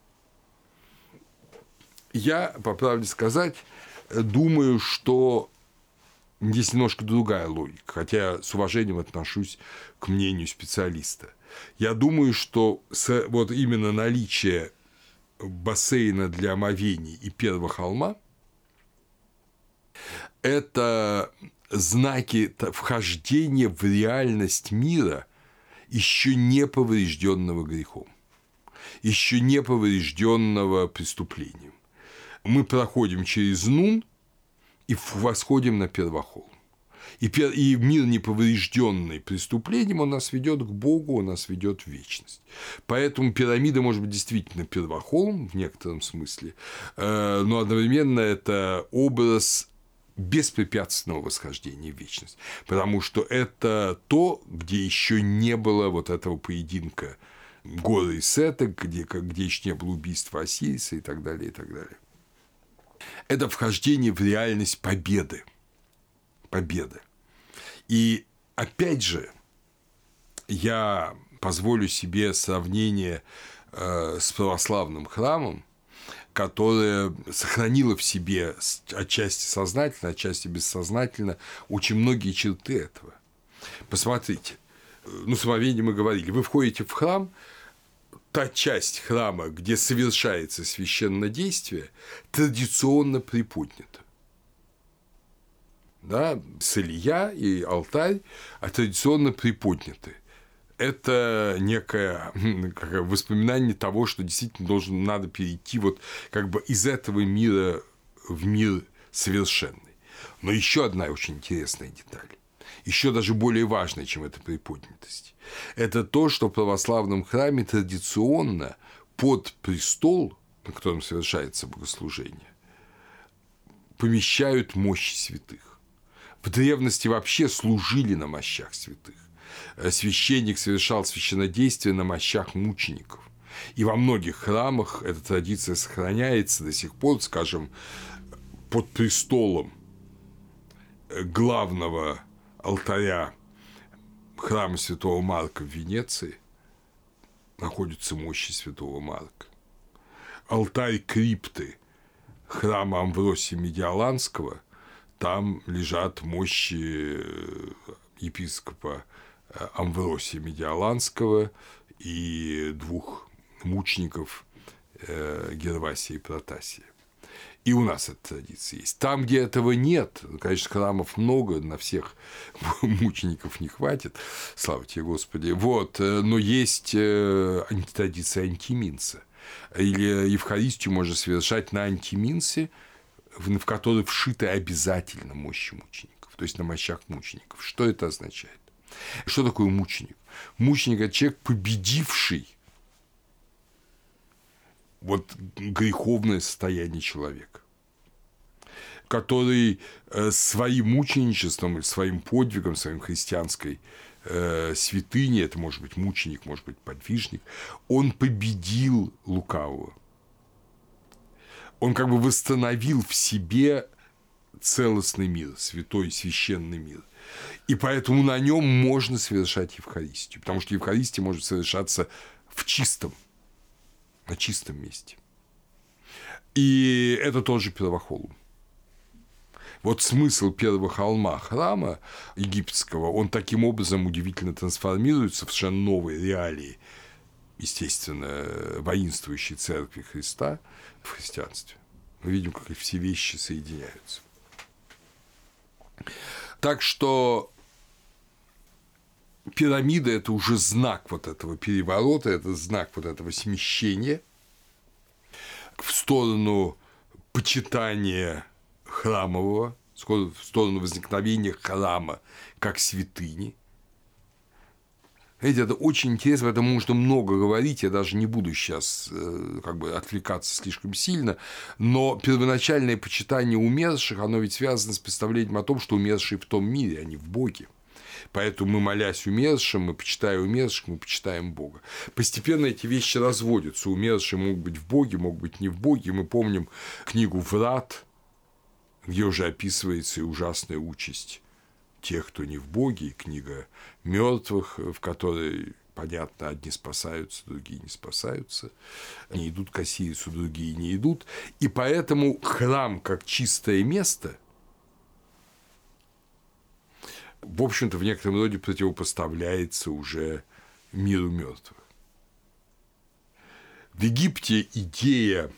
Я, по правде сказать, думаю, что здесь немножко другая логика, хотя я с уважением отношусь к мнению специалиста. Я думаю, что вот именно наличие бассейна для омовений и первого холма – это знаки вхождения в реальность мира, еще не поврежденного грехом, еще не поврежденного преступлением. Мы проходим через Нун и восходим на первохол. И, и мир, неповрежденный преступлением, он нас ведет к Богу, он нас ведет в вечность. Поэтому пирамида может быть действительно первохолм в некотором смысле, э, но одновременно это образ беспрепятственного восхождения в вечность, потому что это то, где еще не было вот этого поединка горы и сета, где, где еще не было убийства Осириса и так далее, и так далее. Это вхождение в реальность победы – победы. И опять же, я позволю себе сравнение э, с православным храмом, которое сохранило в себе отчасти сознательно, отчасти бессознательно очень многие черты этого. Посмотрите, ну, с Мовением мы говорили, вы входите в храм, та часть храма, где совершается священное действие, традиционно приподнята да, Салия и алтарь а традиционно приподняты. Это некое воспоминание того, что действительно должен, надо перейти вот как бы из этого мира в мир совершенный. Но еще одна очень интересная деталь, еще даже более важная, чем эта приподнятость. Это то, что в православном храме традиционно под престол, на котором совершается богослужение, помещают мощи святых. В древности вообще служили на мощах святых. Священник совершал священнодействие на мощах мучеников. И во многих храмах эта традиция сохраняется до сих пор, скажем, под престолом главного алтаря храма Святого Марка в Венеции находятся мощи Святого Марка. Алтарь крипты храма Амвросия Медиаланского, там лежат мощи э, епископа э, Амвросия Медиаланского и двух мучеников э, Гервасия и Протасия. И у нас эта традиция есть. Там, где этого нет, конечно, храмов много, на всех мучеников не хватит, слава тебе, Господи, вот, но есть традиция антиминца или Евхаристию можно совершать на антиминсе, в который вшиты обязательно мощи мучеников, то есть на мощах мучеников. Что это означает? Что такое мученик? Мученик – это человек, победивший вот греховное состояние человека который э, своим мученичеством, своим подвигом, своим христианской э, святыни, это может быть мученик, может быть подвижник, он победил лукавого. Он как бы восстановил в себе целостный мир, святой священный мир. И поэтому на нем можно совершать Евхаристию, потому что Евхаристия может совершаться в чистом, на чистом месте. И это тоже первохолм. Вот смысл первого холма храма египетского, он таким образом удивительно трансформируется в совершенно новые реалии, естественно, воинствующей церкви Христа в христианстве. Мы видим, как все вещи соединяются. Так что пирамида – это уже знак вот этого переворота, это знак вот этого смещения в сторону почитания храмового, в сторону возникновения храма как святыни. Знаете, это очень интересно, об этом можно много говорить, я даже не буду сейчас э, как бы отвлекаться слишком сильно, но первоначальное почитание умерших, оно ведь связано с представлением о том, что умершие в том мире, а не в Боге. Поэтому мы, молясь умершим, мы почитаем умерших, мы почитаем Бога. Постепенно эти вещи разводятся. Умершие могут быть в Боге, могут быть не в Боге. Мы помним книгу «Врат», где уже описывается и ужасная участь тех, кто не в Боге, и книга мертвых, в которой понятно, одни спасаются, другие не спасаются, они идут к Осирису, другие не идут, и поэтому храм как чистое место, в общем-то, в некотором роде противопоставляется уже миру мертвых. В Египте идея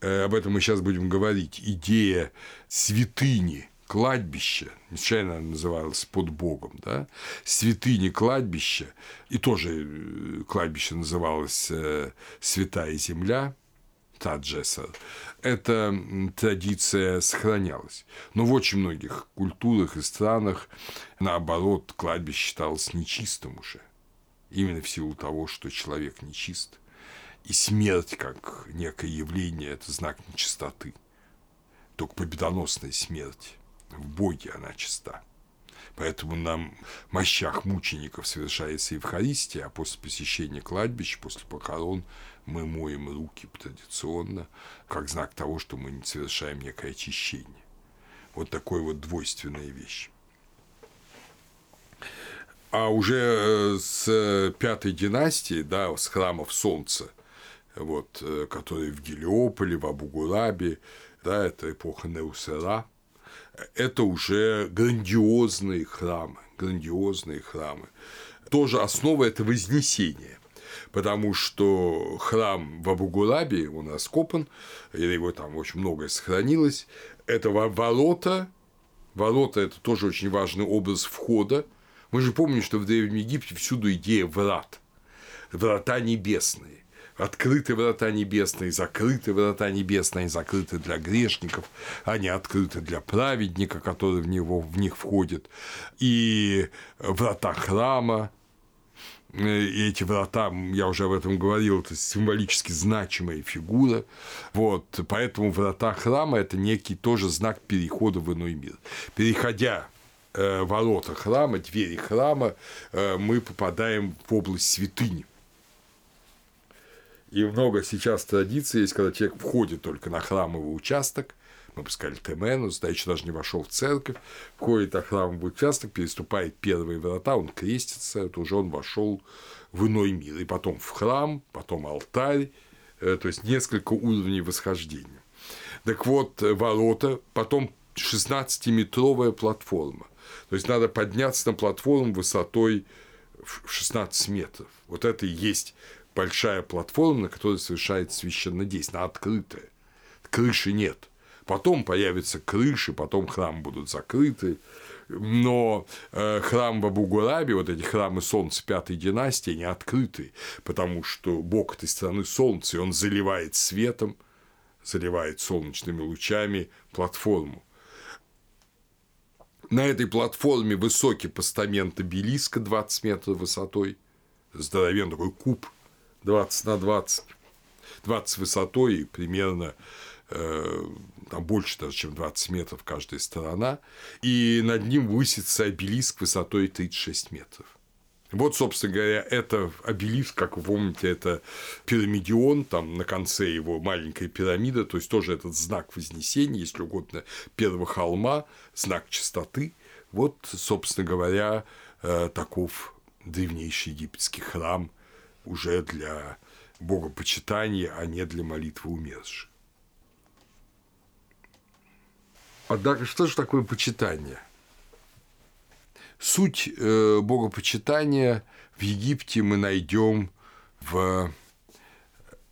Э, об этом мы сейчас будем говорить, идея святыни, кладбища, нечаянно называлась под Богом, да, святыни кладбища, и тоже э, кладбище называлось э, Святая Земля, Таджесар, эта традиция сохранялась. Но в очень многих культурах и странах, наоборот, кладбище считалось нечистым уже. Именно в силу того, что человек нечист – и смерть как некое явление – это знак нечистоты. Только победоносная смерть. В Боге она чиста. Поэтому на мощах мучеников совершается Евхаристия, а после посещения кладбища, после похорон мы моем руки традиционно, как знак того, что мы совершаем некое очищение. Вот такой вот двойственная вещь. А уже э, с пятой династии, да, с храмов Солнца, вот, э, которые в Гелиополе, в Абугурабе, да, это эпоха Неусера, это уже грандиозные храмы, грандиозные храмы. Тоже основа – это Вознесение, потому что храм в Абугурабе, он раскопан, и его там очень многое сохранилось, это ворота Ворота – это тоже очень важный образ входа. Мы же помним, что в Древнем Египте всюду идея врат. Врата небесные. Открыты врата небесные, закрыты врата небесные, закрыты для грешников, они открыты для праведника, который в, него, в них входит. И врата храма, и эти врата, я уже об этом говорил, это символически значимая фигура. Вот, поэтому врата храма – это некий тоже знак перехода в иной мир. Переходя э, ворота храма, двери храма, э, мы попадаем в область святыни. И много сейчас традиций есть, когда человек входит только на храмовый участок, мы бы сказали, Теменус, да, еще даже не вошел в церковь, входит на храмовый участок, переступает первые врата, он крестится, это уже он вошел в иной мир. И потом в храм, потом алтарь, э, то есть несколько уровней восхождения. Так вот, ворота, потом 16-метровая платформа. То есть надо подняться на платформу высотой в 16 метров. Вот это и есть большая платформа, на которой совершается священное действие, она открытая. Крыши нет. Потом появятся крыши, потом храмы будут закрыты. Но э, храм в Абу-Гурабе, вот эти храмы солнца пятой династии, они открыты, потому что бог этой страны солнце, и он заливает светом, заливает солнечными лучами платформу. На этой платформе высокий постамент обелиска 20 метров высотой, здоровенный такой куб 20 на 20, 20 высотой и примерно там больше даже, чем 20 метров каждая сторона, и над ним высится обелиск высотой 36 метров. Вот, собственно говоря, это обелиск, как вы помните, это пирамидион, там на конце его маленькая пирамида, то есть тоже этот знак вознесения, если угодно, первого холма, знак чистоты. Вот, собственно говоря, э, таков древнейший египетский храм уже для богопочитания, а не для молитвы умерших. Однако, что же такое почитание? Суть э, богопочитания в Египте мы найдем в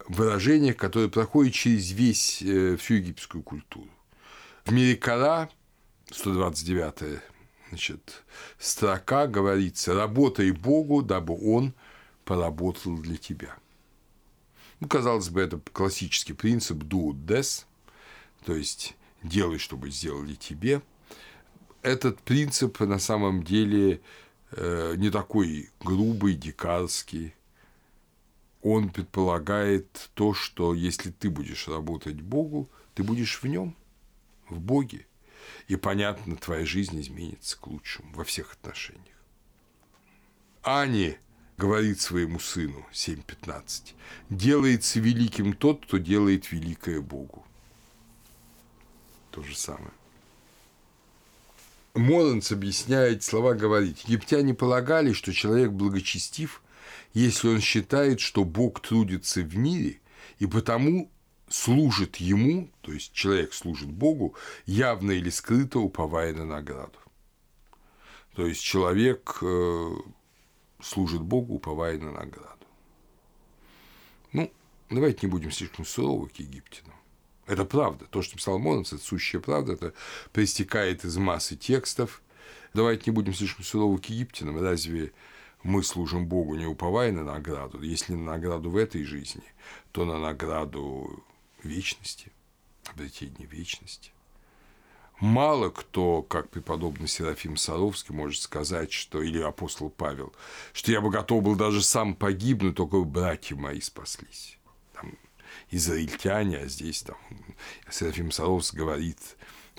выражениях, которые проходят через весь, э, всю египетскую культуру. В мире Кара, 129 значит, строка говорится «Работай Богу, дабы Он поработал для тебя». Ну, казалось бы, это классический принцип «do des», то есть делай, чтобы сделали тебе. Этот принцип на самом деле э, не такой грубый, дикарский. Он предполагает то, что если ты будешь работать Богу, ты будешь в нем, в Боге. И, понятно, твоя жизнь изменится к лучшему во всех отношениях. Ани говорит своему сыну 7.15, делается великим тот, кто делает великое Богу то же самое. Моланц объясняет, слова говорит, египтяне полагали, что человек благочестив, если он считает, что Бог трудится в мире, и потому служит ему, то есть человек служит Богу, явно или скрыто уповая на награду. То есть человек э, служит Богу, уповая на награду. Ну, давайте не будем слишком суровы к египтянам. Это правда. То, что писал Монос, это сущая правда, это проистекает из массы текстов. Давайте не будем слишком суровы к египтянам. Разве мы служим Богу, не уповая на награду? Если на награду в этой жизни, то на награду вечности, обретения вечности. Мало кто, как преподобный Серафим Саровский, может сказать, что, или апостол Павел, что я бы готов был даже сам погибнуть, только братья мои спаслись израильтяне, а здесь там Серафим Сарос говорит,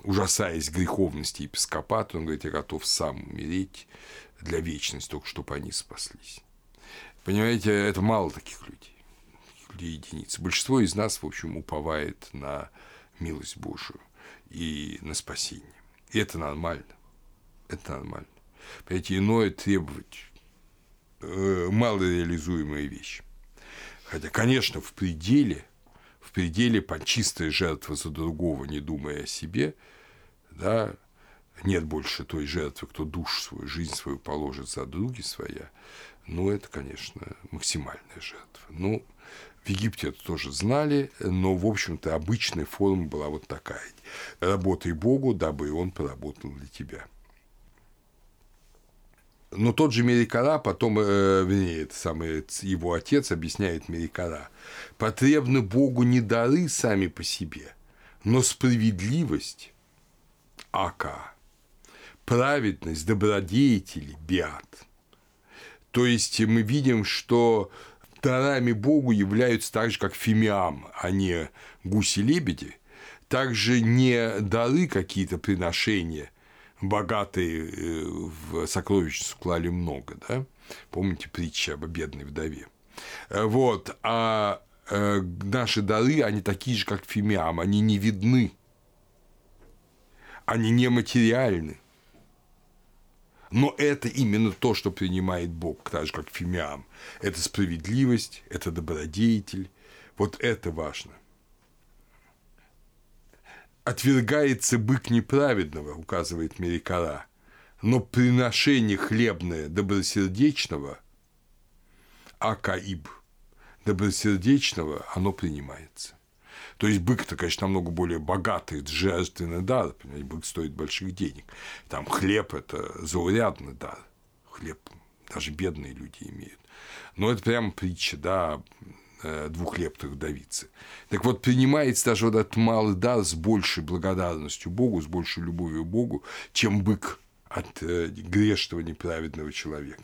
ужасаясь греховности епископата, он говорит, я готов сам умереть для вечности, только чтобы они спаслись. Понимаете, это мало таких людей, таких людей единицы. Большинство из нас, в общем, уповает на милость Божию и на спасение. И это нормально. Это нормально. Понимаете, иное требовать э, малореализуемые вещи. Хотя, конечно, в пределе пределе чистая жертва за другого, не думая о себе, да, нет больше той жертвы, кто душу свою, жизнь свою положит за други своя, ну, это, конечно, максимальная жертва. Ну, В Египте это тоже знали, но, в общем-то, обычная форма была вот такая. Работай Богу, дабы и Он поработал для тебя. Но тот же Мерикара потом, э, вернее, это самый, его отец объясняет Мерикара, потребны Богу не дары сами по себе, но справедливость, ака, праведность, добродетели, биат. То есть мы видим, что дарами Богу являются так же, как фимиам, а не гуси-лебеди, также не дары какие-то приношения, богатые э, в сокровищницу клали много, да? Помните притча об бедной вдове? Э, вот, а э, наши дары, они такие же, как фимиам, они не видны, они нематериальны. Но это именно то, что принимает Бог, так же, как фимиам. Это справедливость, это добродетель. Вот это важно. Отвергается бык неправедного, указывает Мерикара, но приношение хлебное добросердечного, акаиб, добросердечного, оно принимается. То есть бык-то, конечно, намного более богатый, это жертвенный дар, понимаете, бык стоит больших денег. Там хлеб – это заурядный дар. Хлеб даже бедные люди имеют. Но это прямо притча, да, э, двухлептых вдовицы. Так вот, принимается даже вот этот малый дар с большей благодарностью Богу, с большей любовью Богу, чем бык от э, грешного неправедного человека.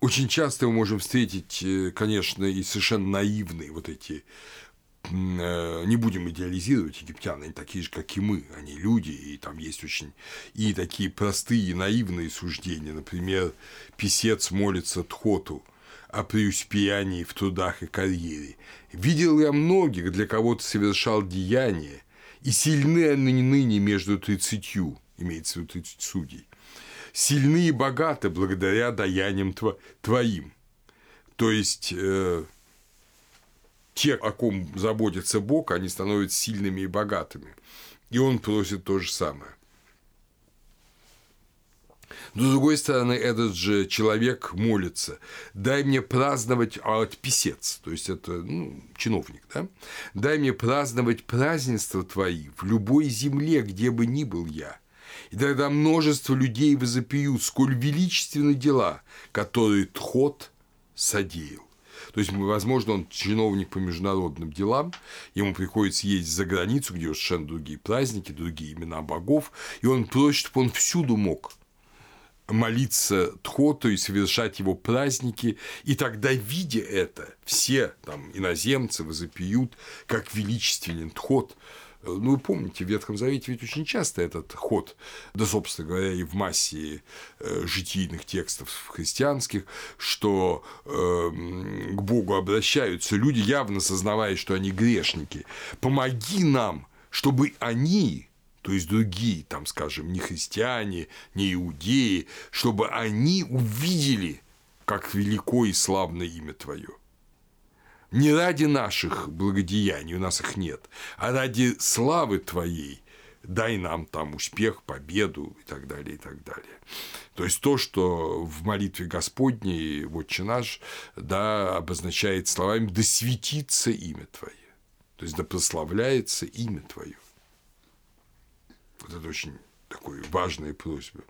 Очень часто мы можем встретить, э, конечно, и совершенно наивные вот эти не будем идеализировать египтян, они такие же, как и мы, они люди, и там есть очень и такие простые, наивные суждения. Например, писец молится Тхоту о преуспеянии в трудах и карьере. Видел я многих, для кого то совершал деяния, и сильны они ныне между тридцатью, имеется в виду тридцать судей сильны и богаты благодаря даяниям твоим. То есть э, те, о ком заботится Бог, они становятся сильными и богатыми. И он просит то же самое. Но, с другой стороны, этот же человек молится, дай мне праздновать, а писец, то есть это ну, чиновник, да? дай мне праздновать празднества твои в любой земле, где бы ни был я, и тогда множество людей возопьют, сколь величественны дела, которые Тхот содеял. То есть, возможно, он чиновник по международным делам, ему приходится ездить за границу, где совершенно другие праздники, другие имена богов, и он просит, чтобы он всюду мог молиться Тхоту и совершать его праздники, и тогда, видя это, все там иноземцы возопьют, как величественен Тхот, ну, вы помните, в Ветхом Завете ведь очень часто этот ход, да, собственно говоря, и в массе э, житийных текстов христианских, что э, к Богу обращаются люди, явно сознавая, что они грешники. Помоги нам, чтобы они, то есть другие, там, скажем, не христиане, не иудеи, чтобы они увидели, как велико и славное имя Твое не ради наших благодеяний, у нас их нет, а ради славы Твоей, дай нам там успех, победу и так далее, и так далее. То есть то, что в молитве Господней, Отче наш, да, обозначает словами «да светится имя Твое», то есть «да прославляется имя Твое». Это очень такое важная просьба.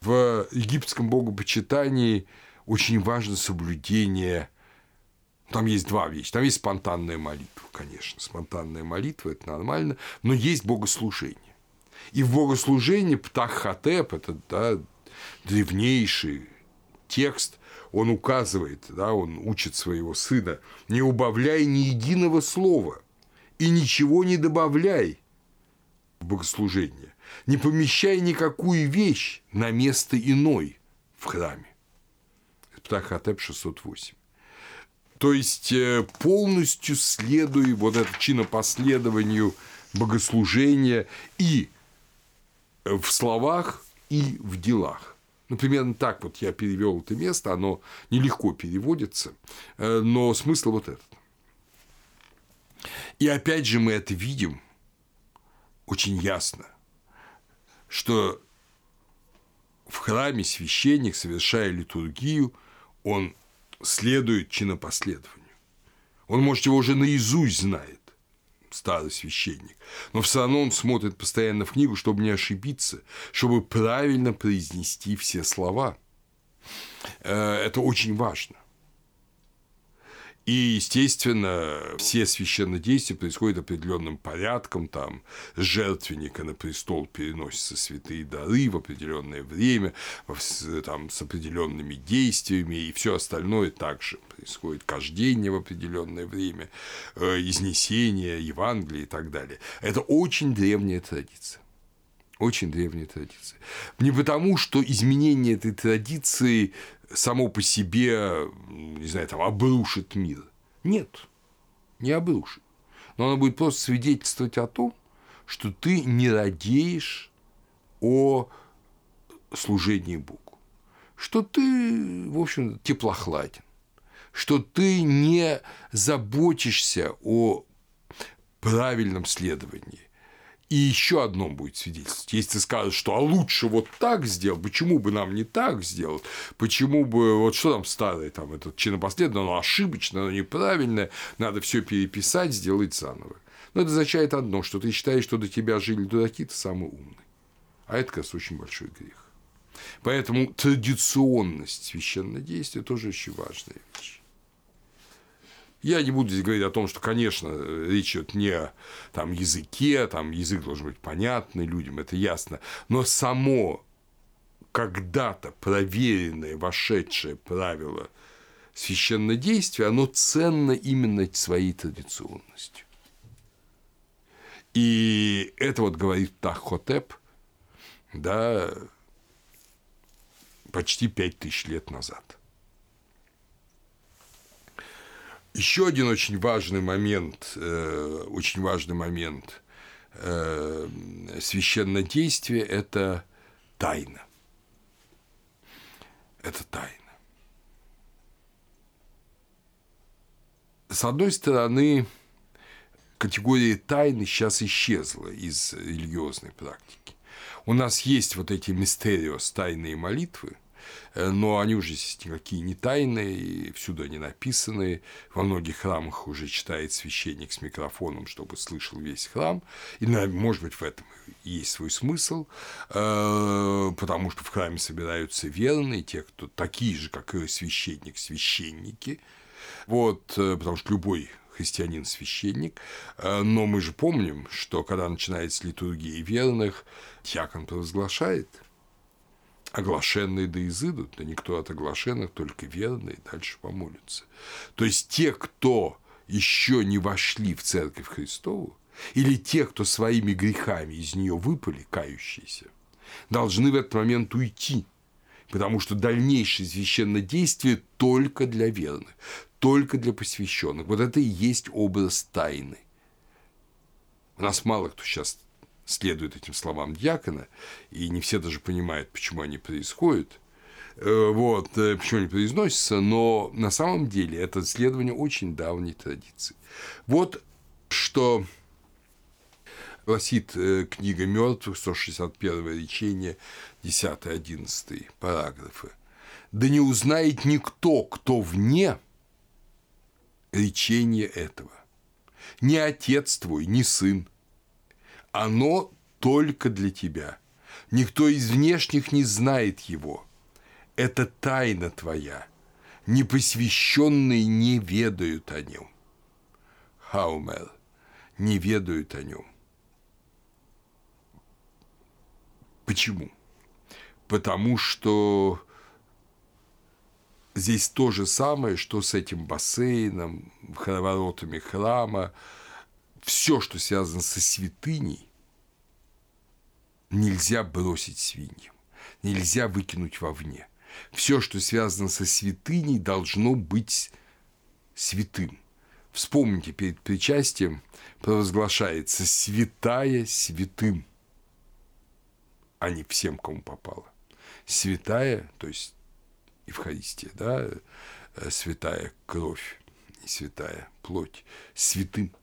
В египетском богопочитании очень важно соблюдение там есть два вещи. Там есть спонтанная молитва, конечно. Спонтанная молитва – это нормально, но есть богослужение. И в богослужении Птаххотеп – это да, древнейший текст, он указывает, да, он учит своего сына, не убавляй ни единого слова и ничего не добавляй в богослужение, не помещай никакую вещь на место иной в храме. Птаххотеп 608. То есть э, полностью следуя вот этому чинопоследованию богослужения и в словах, и в делах. Ну, примерно так вот я перевел это место, оно нелегко переводится, э, но смысл вот этот. И опять же мы это видим очень ясно, что в храме священник, совершая литургию, он следует чинопоследованию. Он, может, его уже наизусть знает, старый священник, но все равно он смотрит постоянно в книгу, чтобы не ошибиться, чтобы правильно произнести все слова. Э, это очень важно. И, естественно, все священные действия происходят определенным порядком, там с жертвенника на престол переносятся святые дары в определенное время, там, с определенными действиями, и все остальное также происходит кождение в определенное время, э, изнесение, Евангелие и так далее. Это очень древняя традиция очень древняя традиция. Не потому, что изменение этой традиции само по себе, не знаю, там, обрушит мир. Нет, не обрушит. Но оно будет просто свидетельствовать о том, что ты не радеешь о служении Богу, что ты, в общем, теплохладен, что ты не заботишься о правильном следовании, и еще одно будет свидетельствовать. Если скажешь, что а лучше вот так сделал, почему бы нам не так сделать, почему бы, вот что там старое, там, этот чинопоследование, оно ошибочное, оно неправильное, надо все переписать, сделать заново. Но это означает одно, что ты считаешь, что до тебя жили дураки, ты самый умный. А это, кажется, очень большой грех. Поэтому традиционность священного действия тоже очень важная вещь. Я не буду здесь говорить о том, что, конечно, речь идет не о там, языке, там язык должен быть понятный людям, это ясно, но само когда-то проверенное, вошедшее правило священнодействия, оно ценно именно своей традиционностью. И это вот говорит Тахотеп, да, почти пять тысяч лет назад – Еще один очень важный момент, э, очень важный момент э, священнодействия – это тайна. Это тайна. С одной стороны, категория тайны сейчас исчезла из религиозной практики. У нас есть вот эти мистериос, тайные молитвы, но они уже здесь никакие не тайные, всюду они написаны, во многих храмах уже читает священник с микрофоном, чтобы слышал весь храм, и, может быть, в этом есть свой смысл, э, потому что в храме собираются верные, те, кто такие же, как и священник, священники, вот, э, потому что любой христианин священник, но мы же помним, что когда начинается литургия верных, диакон провозглашает – оглашенные да изыдут, да никто от оглашенных, только верные, дальше помолятся. То есть те, кто еще не вошли в Церковь Христову, или те, кто своими грехами из нее выпали, кающиеся, должны в этот момент уйти, потому что дальнейшее священное действие только для верных, только для посвященных. Вот это и есть образ тайны. У нас мало кто сейчас следует этим словам дьякона, и не все даже понимают, почему они происходят, э, вот, э, почему они произносятся, но на самом деле это следование очень давней традиции. Вот что гласит э, книга мертвых, 161 речение, 10-11 параграфы. «Да не узнает никто, кто вне речения этого, ни отец твой, ни сын, оно только для тебя. Никто из внешних не знает его. Это тайна твоя. Непосвященные не ведают о нем. Хаумер. Не ведают о нем. Почему? Потому что здесь то же самое, что с этим бассейном, воротами храма, все, что связано со святыней, нельзя бросить свиньям, нельзя выкинуть вовне. Все, что связано со святыней, должно быть святым. Вспомните, перед причастием провозглашается «святая святым», а не всем, кому попало. Святая, то есть Евхаристия, да, святая кровь и святая плоть, святым –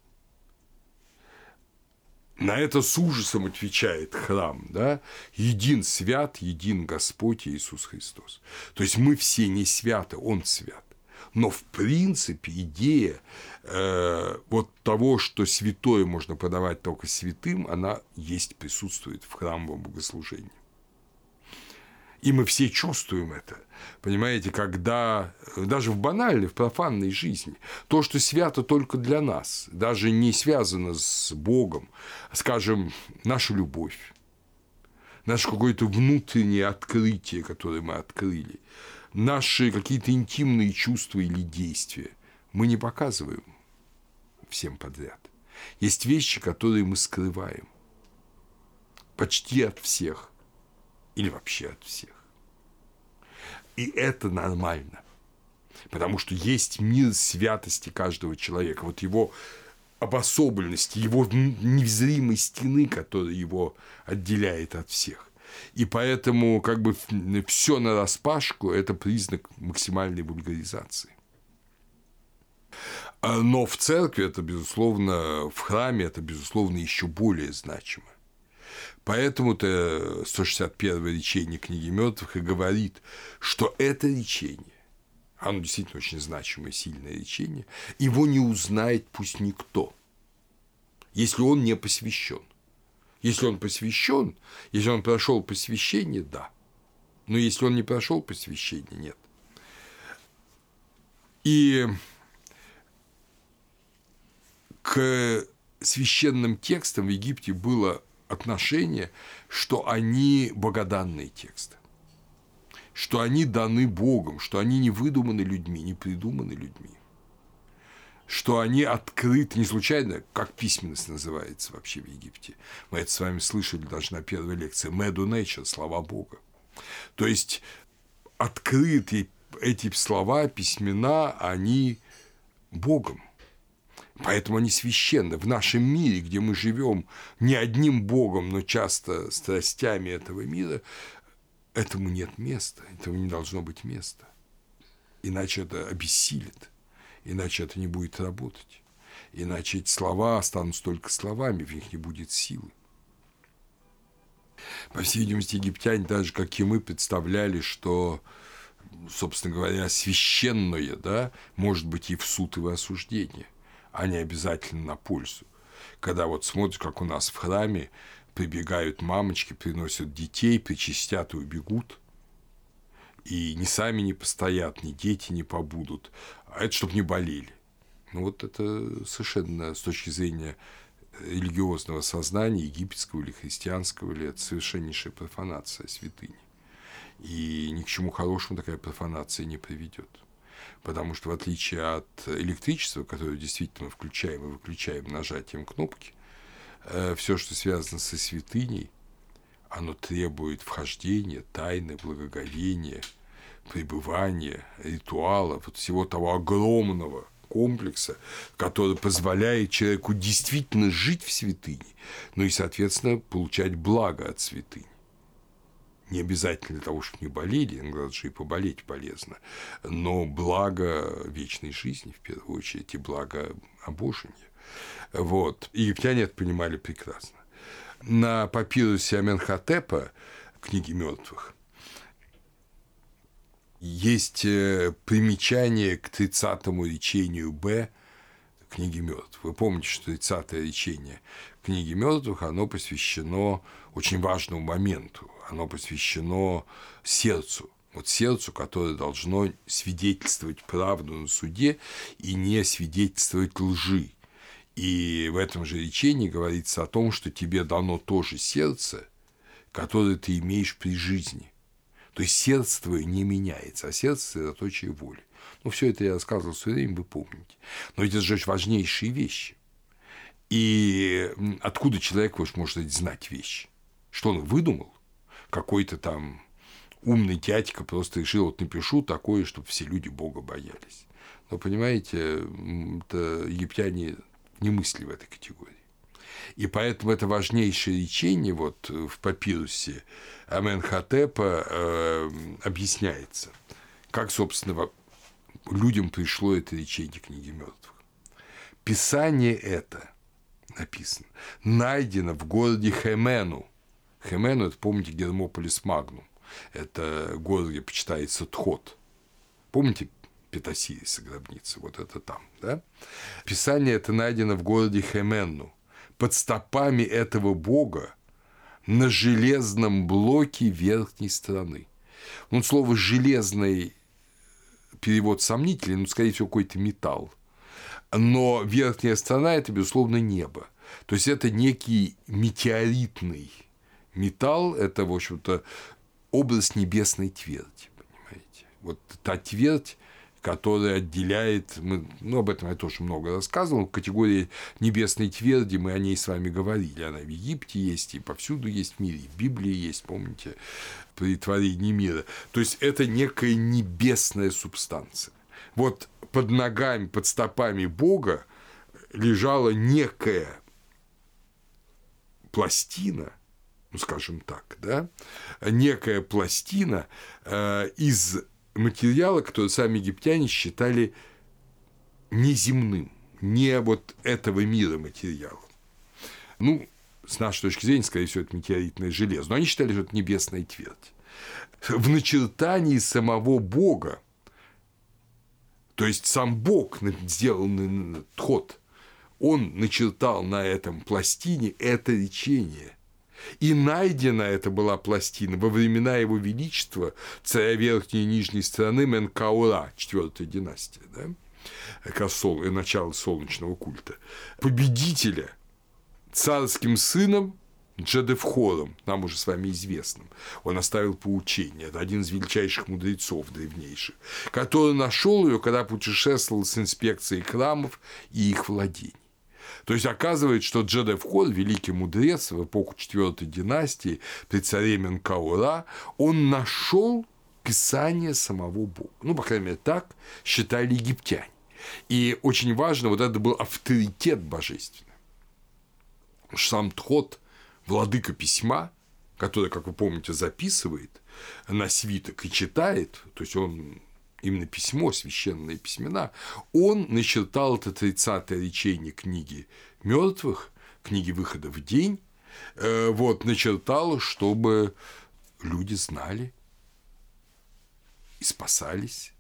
на это с ужасом отвечает храм, да, един свят, един Господь Иисус Христос. То есть мы все не святы, Он свят. Но в принципе идея э, вот того, что святое можно подавать только святым, она есть, присутствует в храмовом богослужении. И мы все чувствуем это. Понимаете, когда даже в банальной, в профанной жизни, то, что свято только для нас, даже не связано с Богом, скажем, наша любовь, наше какое-то внутреннее открытие, которое мы открыли, наши какие-то интимные чувства или действия, мы не показываем всем подряд. Есть вещи, которые мы скрываем почти от всех или вообще от всех. И это нормально. Потому что есть мир святости каждого человека. Вот его обособленности, его невзримой стены, которая его отделяет от всех. И поэтому как бы все на распашку – это признак максимальной вульгаризации. А, но в церкви это, безусловно, в храме это, безусловно, еще более значимо. Поэтому-то 161 речение книги мертвых и говорит, что это речение, оно действительно очень значимое, сильное речение, его не узнает пусть никто, если он не посвящен. Если он посвящен, если он прошел посвящение, да. Но если он не прошел посвящение, нет. И к священным текстам в Египте было отношение, что они богоданные тексты, что они даны Богом, что они не выдуманы людьми, не придуманы людьми, что они открыты, не случайно, как письменность называется вообще в Египте. Мы это с вами слышали даже на первой лекции. Меду nature, слова Бога. То есть открытые эти слова, письмена, они Богом. Поэтому они священны. В нашем мире, где мы живем не одним Богом, но часто страстями этого мира, этому нет места, этому не должно быть места. Иначе это обессилит, иначе это не будет работать. Иначе эти слова останутся только словами, в них не будет силы. По всей видимости, египтяне, даже как и мы, представляли, что, собственно говоря, священное да, может быть и в суд, и в осуждение – а не обязательно на пользу. Когда вот смотришь, как у нас в храме прибегают мамочки, приносят детей, причастят и убегут, и ни сами не постоят, ни дети не побудут, а это чтобы не болели. Ну вот это совершенно с точки зрения религиозного сознания, египетского или христианского, или это совершеннейшая профанация святыни. И ни к чему хорошему такая профанация не приведет потому что в отличие от электричества, которое действительно мы включаем и выключаем нажатием кнопки, э, все, что связано со святыней, оно требует вхождения, тайны, благоговения, пребывания, ритуала, вот всего того огромного комплекса, который позволяет человеку действительно жить в святыне, ну и, соответственно, получать благо от святыни не обязательно для того, чтобы не болели, иногда же и поболеть полезно, но благо вечной жизни, в первую очередь, и благо обожения. Вот. И египтяне это понимали прекрасно. На папирусе Аменхотепа, книги мертвых, есть э, примечание к 30-му речению Б книги мертвых. Вы помните, что 30-е речение книги мертвых, оно посвящено очень важному моменту оно посвящено сердцу. Вот сердцу, которое должно свидетельствовать правду на суде и не свидетельствовать лжи. И в этом же речении говорится о том, что тебе дано то же сердце, которое ты имеешь при жизни. То есть сердце твое не меняется, а сердце – средоточие воли. Ну, все это я рассказывал все время, вы помните. Но это же важнейшие вещи. И откуда человек может знать вещи? Что он выдумал? Какой-то там умный дядька просто решил, вот напишу такое, чтобы все люди Бога боялись. Но, понимаете, это египтяне не мысли в этой категории. И поэтому это важнейшее речение вот в папирусе Аменхотепа э, объясняется, как, собственно, людям пришло это речение книги мертвых. Писание это написано, найдено в городе Хемену, Хемену, это, помните, Гермополис Магнум. Это город, где почитается Тхот. Помните Петасириса гробница, вот это там, да? Писание это найдено в городе Хеменну, под стопами этого бога на железном блоке верхней стороны. Ну, слово «железный» перевод сомнительный, ну, скорее всего, какой-то металл. Но верхняя сторона – это, безусловно, небо. То есть, это некий метеоритный металл, это, в общем-то, образ небесной тверди, понимаете? Вот та твердь, которая отделяет, мы, ну, об этом я тоже много рассказывал, в категории небесной тверди мы о ней с вами говорили, она в Египте есть, и повсюду есть в мире, в Библии есть, помните, при творении мира. То есть, это некая небесная субстанция. Вот под ногами, под стопами Бога лежала некая пластина, ну, скажем так, да, некая пластина э, из материала, который сами египтяне считали неземным, не вот этого мира материалом. Ну, с нашей точки зрения, скорее всего, это метеоритное железо. Но они считали, что это небесная твердь. В начертании самого Бога, то есть сам Бог сделал ход, он начертал на этом пластине это речение. И найдена это была пластина во времена его величества, царя верхней и нижней страны Менкаура, четвертая династия, да? как раз сол, начало солнечного культа, победителя царским сыном Джедевхором, нам уже с вами известным. Он оставил поучение. Это один из величайших мудрецов древнейших, который нашел ее, когда путешествовал с инспекцией храмов и их владений. То есть оказывается, что Джедевхор, великий мудрец в эпоху четвертой династии при царе Менкаура, он нашел писание самого Бога. Ну, по крайней мере, так считали египтяне. И очень важно, вот это был авторитет божественный. Сам Тхот, владыка письма, который, как вы помните, записывает на свиток и читает, то есть он именно письмо, священные письмена, он начертал это 30-е речение книги мертвых, книги выхода в день, э, вот, начертал, чтобы люди знали и спасались,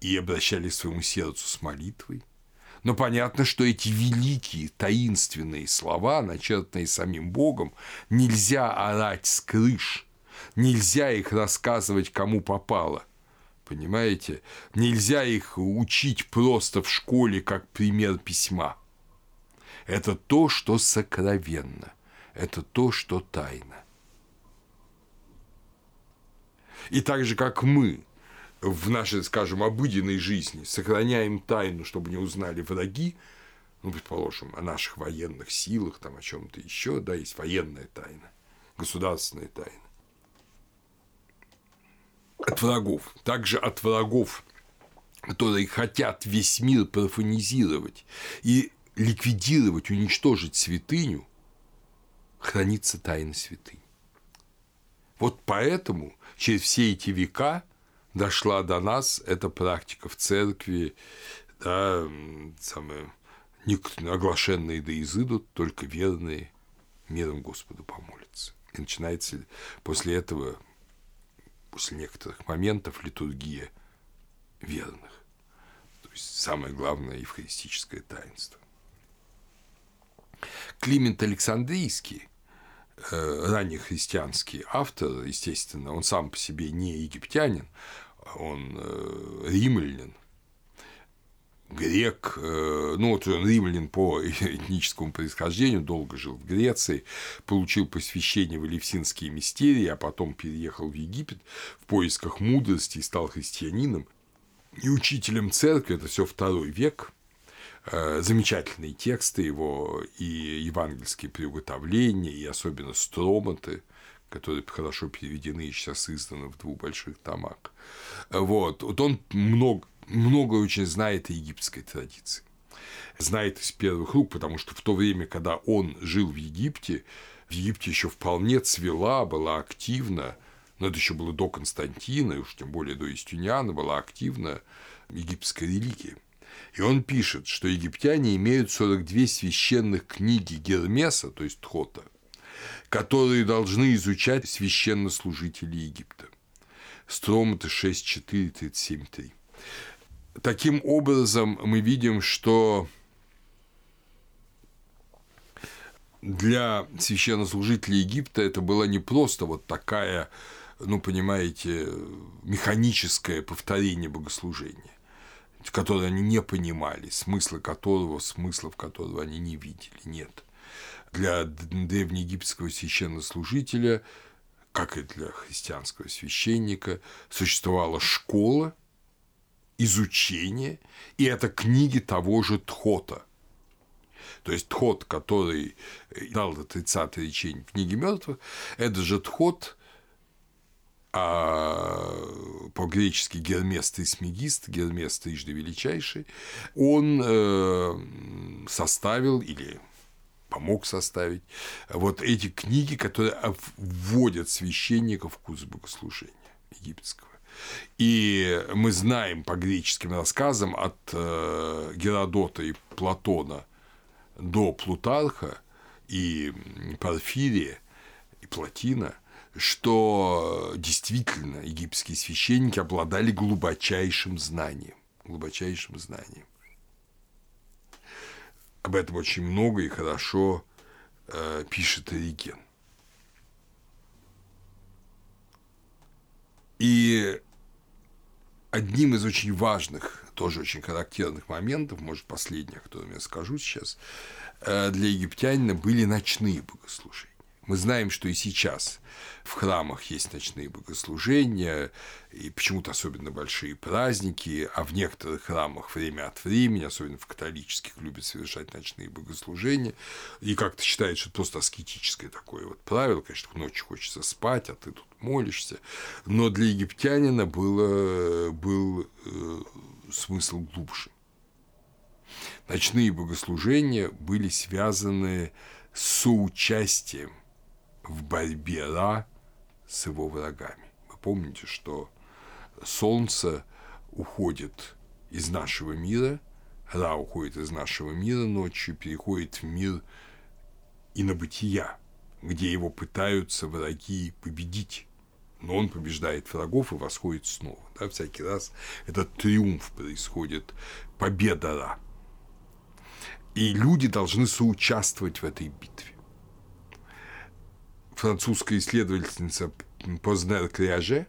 и обращались к своему сердцу с молитвой. Но понятно, что эти великие таинственные слова, начертанные самим Богом, нельзя орать с крыш, нельзя их рассказывать кому попало – Понимаете? Нельзя их учить просто в школе как пример письма. Это то, что сокровенно. Это то, что тайна. И так же, как мы в нашей, скажем, обыденной жизни сохраняем тайну, чтобы не узнали враги, ну, предположим, о наших военных силах, там, о чем-то еще, да, есть военная тайна, государственная тайна от врагов, также от врагов, которые хотят весь мир профанизировать и ликвидировать, уничтожить святыню, хранится тайна святынь. Вот поэтому через все эти века дошла до нас эта практика в церкви, да, самое, оглашенные да изыдут, только верные миром Господу помолятся. И начинается после этого после некоторых моментов литургия верных. То есть самое главное евхаристическое таинство. Климент Александрийский, э, раннехристианский автор, естественно, он сам по себе не египтянин, он э, римлянин – грек, э, ну вот он римлян по этническому происхождению, долго жил в Греции, получил посвящение в Элевсинские мистерии, а потом переехал в Египет в поисках мудрости и стал христианином и учителем церкви, это все второй век, э, замечательные тексты его и евангельские приуготовления, и особенно строматы, которые хорошо переведены и сейчас изданы в двух больших томах. Вот, вот он много, много очень знает о египетской традиции. Знает из первых рук, потому что в то время, когда он жил в Египте, в Египте еще вполне цвела, была активна, но это еще было до Константина, и уж тем более до Истюняна, была активна египетская религия. И он пишет, что египтяне имеют 42 священных книги Гермеса, то есть Тхота, которые должны изучать священнослужители Египта. Строматы 6.4, 37.3. таким образом мы видим, что для священнослужителей Египта это была не просто вот такая, ну, понимаете, механическое повторение богослужения, которое они не понимали, смысла которого, смыслов которого они не видели, нет. Для древнеегипетского священнослужителя, как и для христианского священника, существовала школа, изучение, и это книги того же Тхота – то есть тхот, который дал это 30 речение в мертвых, это же тхот, а по-гречески Гермес Трисмегист, Гермес трижды величайший, он э, составил или помог составить вот эти книги, которые вводят священников в курс богослужения египетского. И мы знаем по греческим рассказам от э, Геродота и Платона – до Плутарха и Порфирия и Платина, что действительно египетские священники обладали глубочайшим знанием. Глубочайшим знанием. Об этом очень много и хорошо э, пишет Ориген. И одним из очень важных тоже очень характерных моментов, может, последних, которые я скажу сейчас, э, для египтянина были ночные богослужения. Мы знаем, что и сейчас в храмах есть ночные богослужения, и почему-то особенно большие праздники, а в некоторых храмах время от времени, особенно в католических, любят совершать ночные богослужения. И как-то считают, что это просто аскетическое такое вот правило, конечно, ночью хочется спать, а ты тут молишься. Но для египтянина было, был э, смысл глубже. Ночные богослужения были связаны с соучастием в борьбе Ра с его врагами. Вы помните, что Солнце уходит из нашего мира, Ра уходит из нашего мира ночью, переходит в мир инобытия, где его пытаются враги победить но он побеждает врагов и восходит снова. Да, всякий раз этот триумф происходит, победа Ра. И люди должны соучаствовать в этой битве. Французская исследовательница Познер Криаже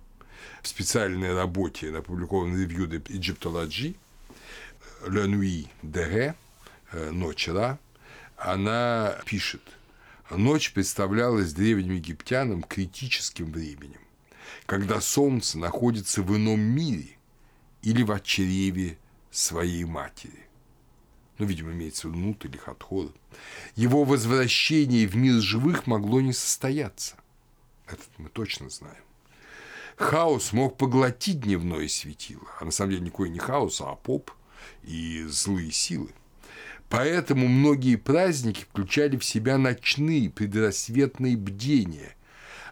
в специальной работе, опубликованной в de Egyptology «Le Nuit de Ré», «Ночь Ра», она пишет, Ночь представлялась древним египтянам критическим временем когда солнце находится в ином мире или в чреве своей матери. Ну, видимо, имеется в виду Нут или Хатхор. Его возвращение в мир живых могло не состояться. Это мы точно знаем. Хаос мог поглотить дневное светило, а на самом деле никакой не хаос, а поп и злые силы. Поэтому многие праздники включали в себя ночные предрассветные бдения,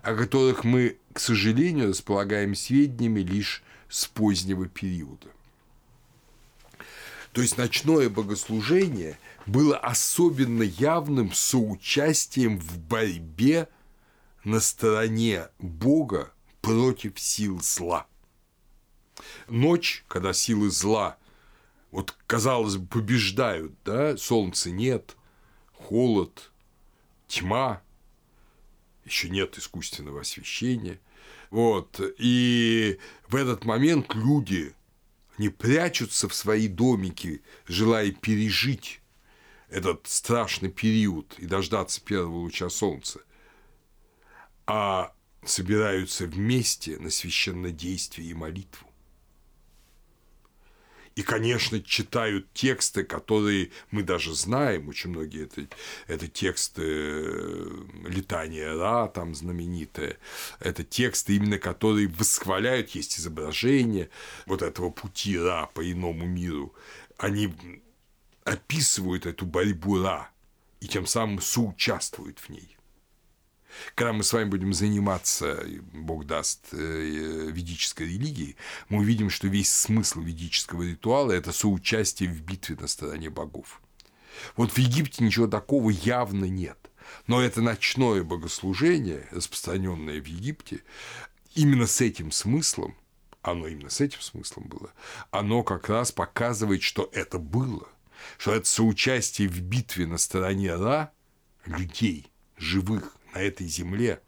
о которых мы к сожалению, располагаем сведениями лишь с позднего периода. То есть ночное богослужение было особенно явным соучастием в борьбе на стороне Бога против сил зла. Ночь, когда силы зла, вот казалось бы, побеждают, да, солнца нет, холод, тьма, еще нет искусственного освещения. Вот. И в этот момент люди не прячутся в свои домики, желая пережить этот страшный период и дождаться первого луча солнца, а собираются вместе на священнодействие и молитву и, конечно, читают тексты, которые мы даже знаем, очень многие это, это тексты э, летания Ра, там знаменитые, это тексты, именно которые восхваляют, есть изображение вот этого пути Ра по иному миру, они описывают эту борьбу Ра и тем самым соучаствуют в ней. Когда мы с вами будем заниматься, Бог даст, э, ведической религией, мы увидим, что весь смысл ведического ритуала – это соучастие в битве на стороне богов. Вот в Египте ничего такого явно нет. Но это ночное богослужение, распространенное в Египте, именно с этим смыслом оно именно с этим смыслом было, оно как раз показывает, что это было, что это соучастие в битве на стороне Ра людей, живых на этой земле,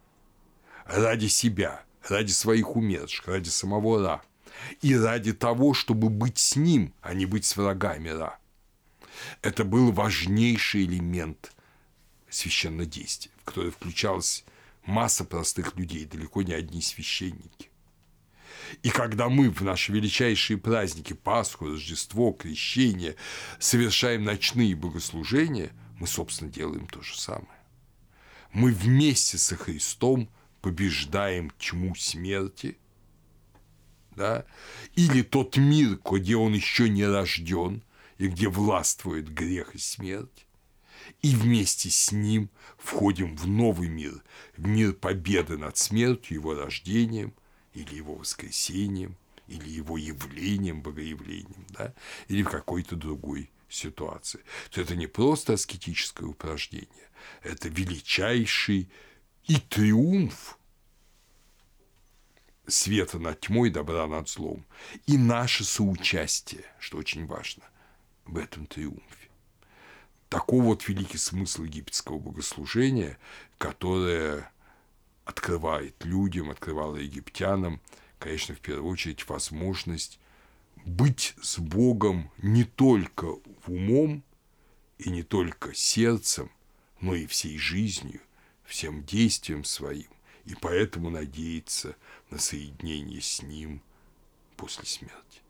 ради себя, ради своих умерших, ради самого Ра, и ради того, чтобы быть с ним, а не быть с врагами Ра. Это был важнейший элемент священнодействия, в который включалась масса простых людей, далеко не одни священники. И когда мы в наши величайшие праздники, Пасху, Рождество, Крещение, совершаем ночные богослужения, мы, собственно, делаем то же самое. Мы вместе со Христом побеждаем тьму смерти, да, или тот мир, где он еще не рожден, и где властвует грех и смерть, и вместе с ним входим в новый мир, в мир победы над смертью, его рождением или его воскресением, или его явлением, богоявлением, да, или в какой-то другой ситуации. То это не просто аскетическое упражнение, это величайший и триумф света над тьмой, добра над злом, и наше соучастие, что очень важно, в этом триумфе. Такой вот великий смысл египетского богослужения, которое открывает людям, открывало египтянам, конечно, в первую очередь возможность быть с Богом не только в умом и не только сердцем, но и всей жизнью, всем действием своим, и поэтому надеяться на соединение с Ним после смерти.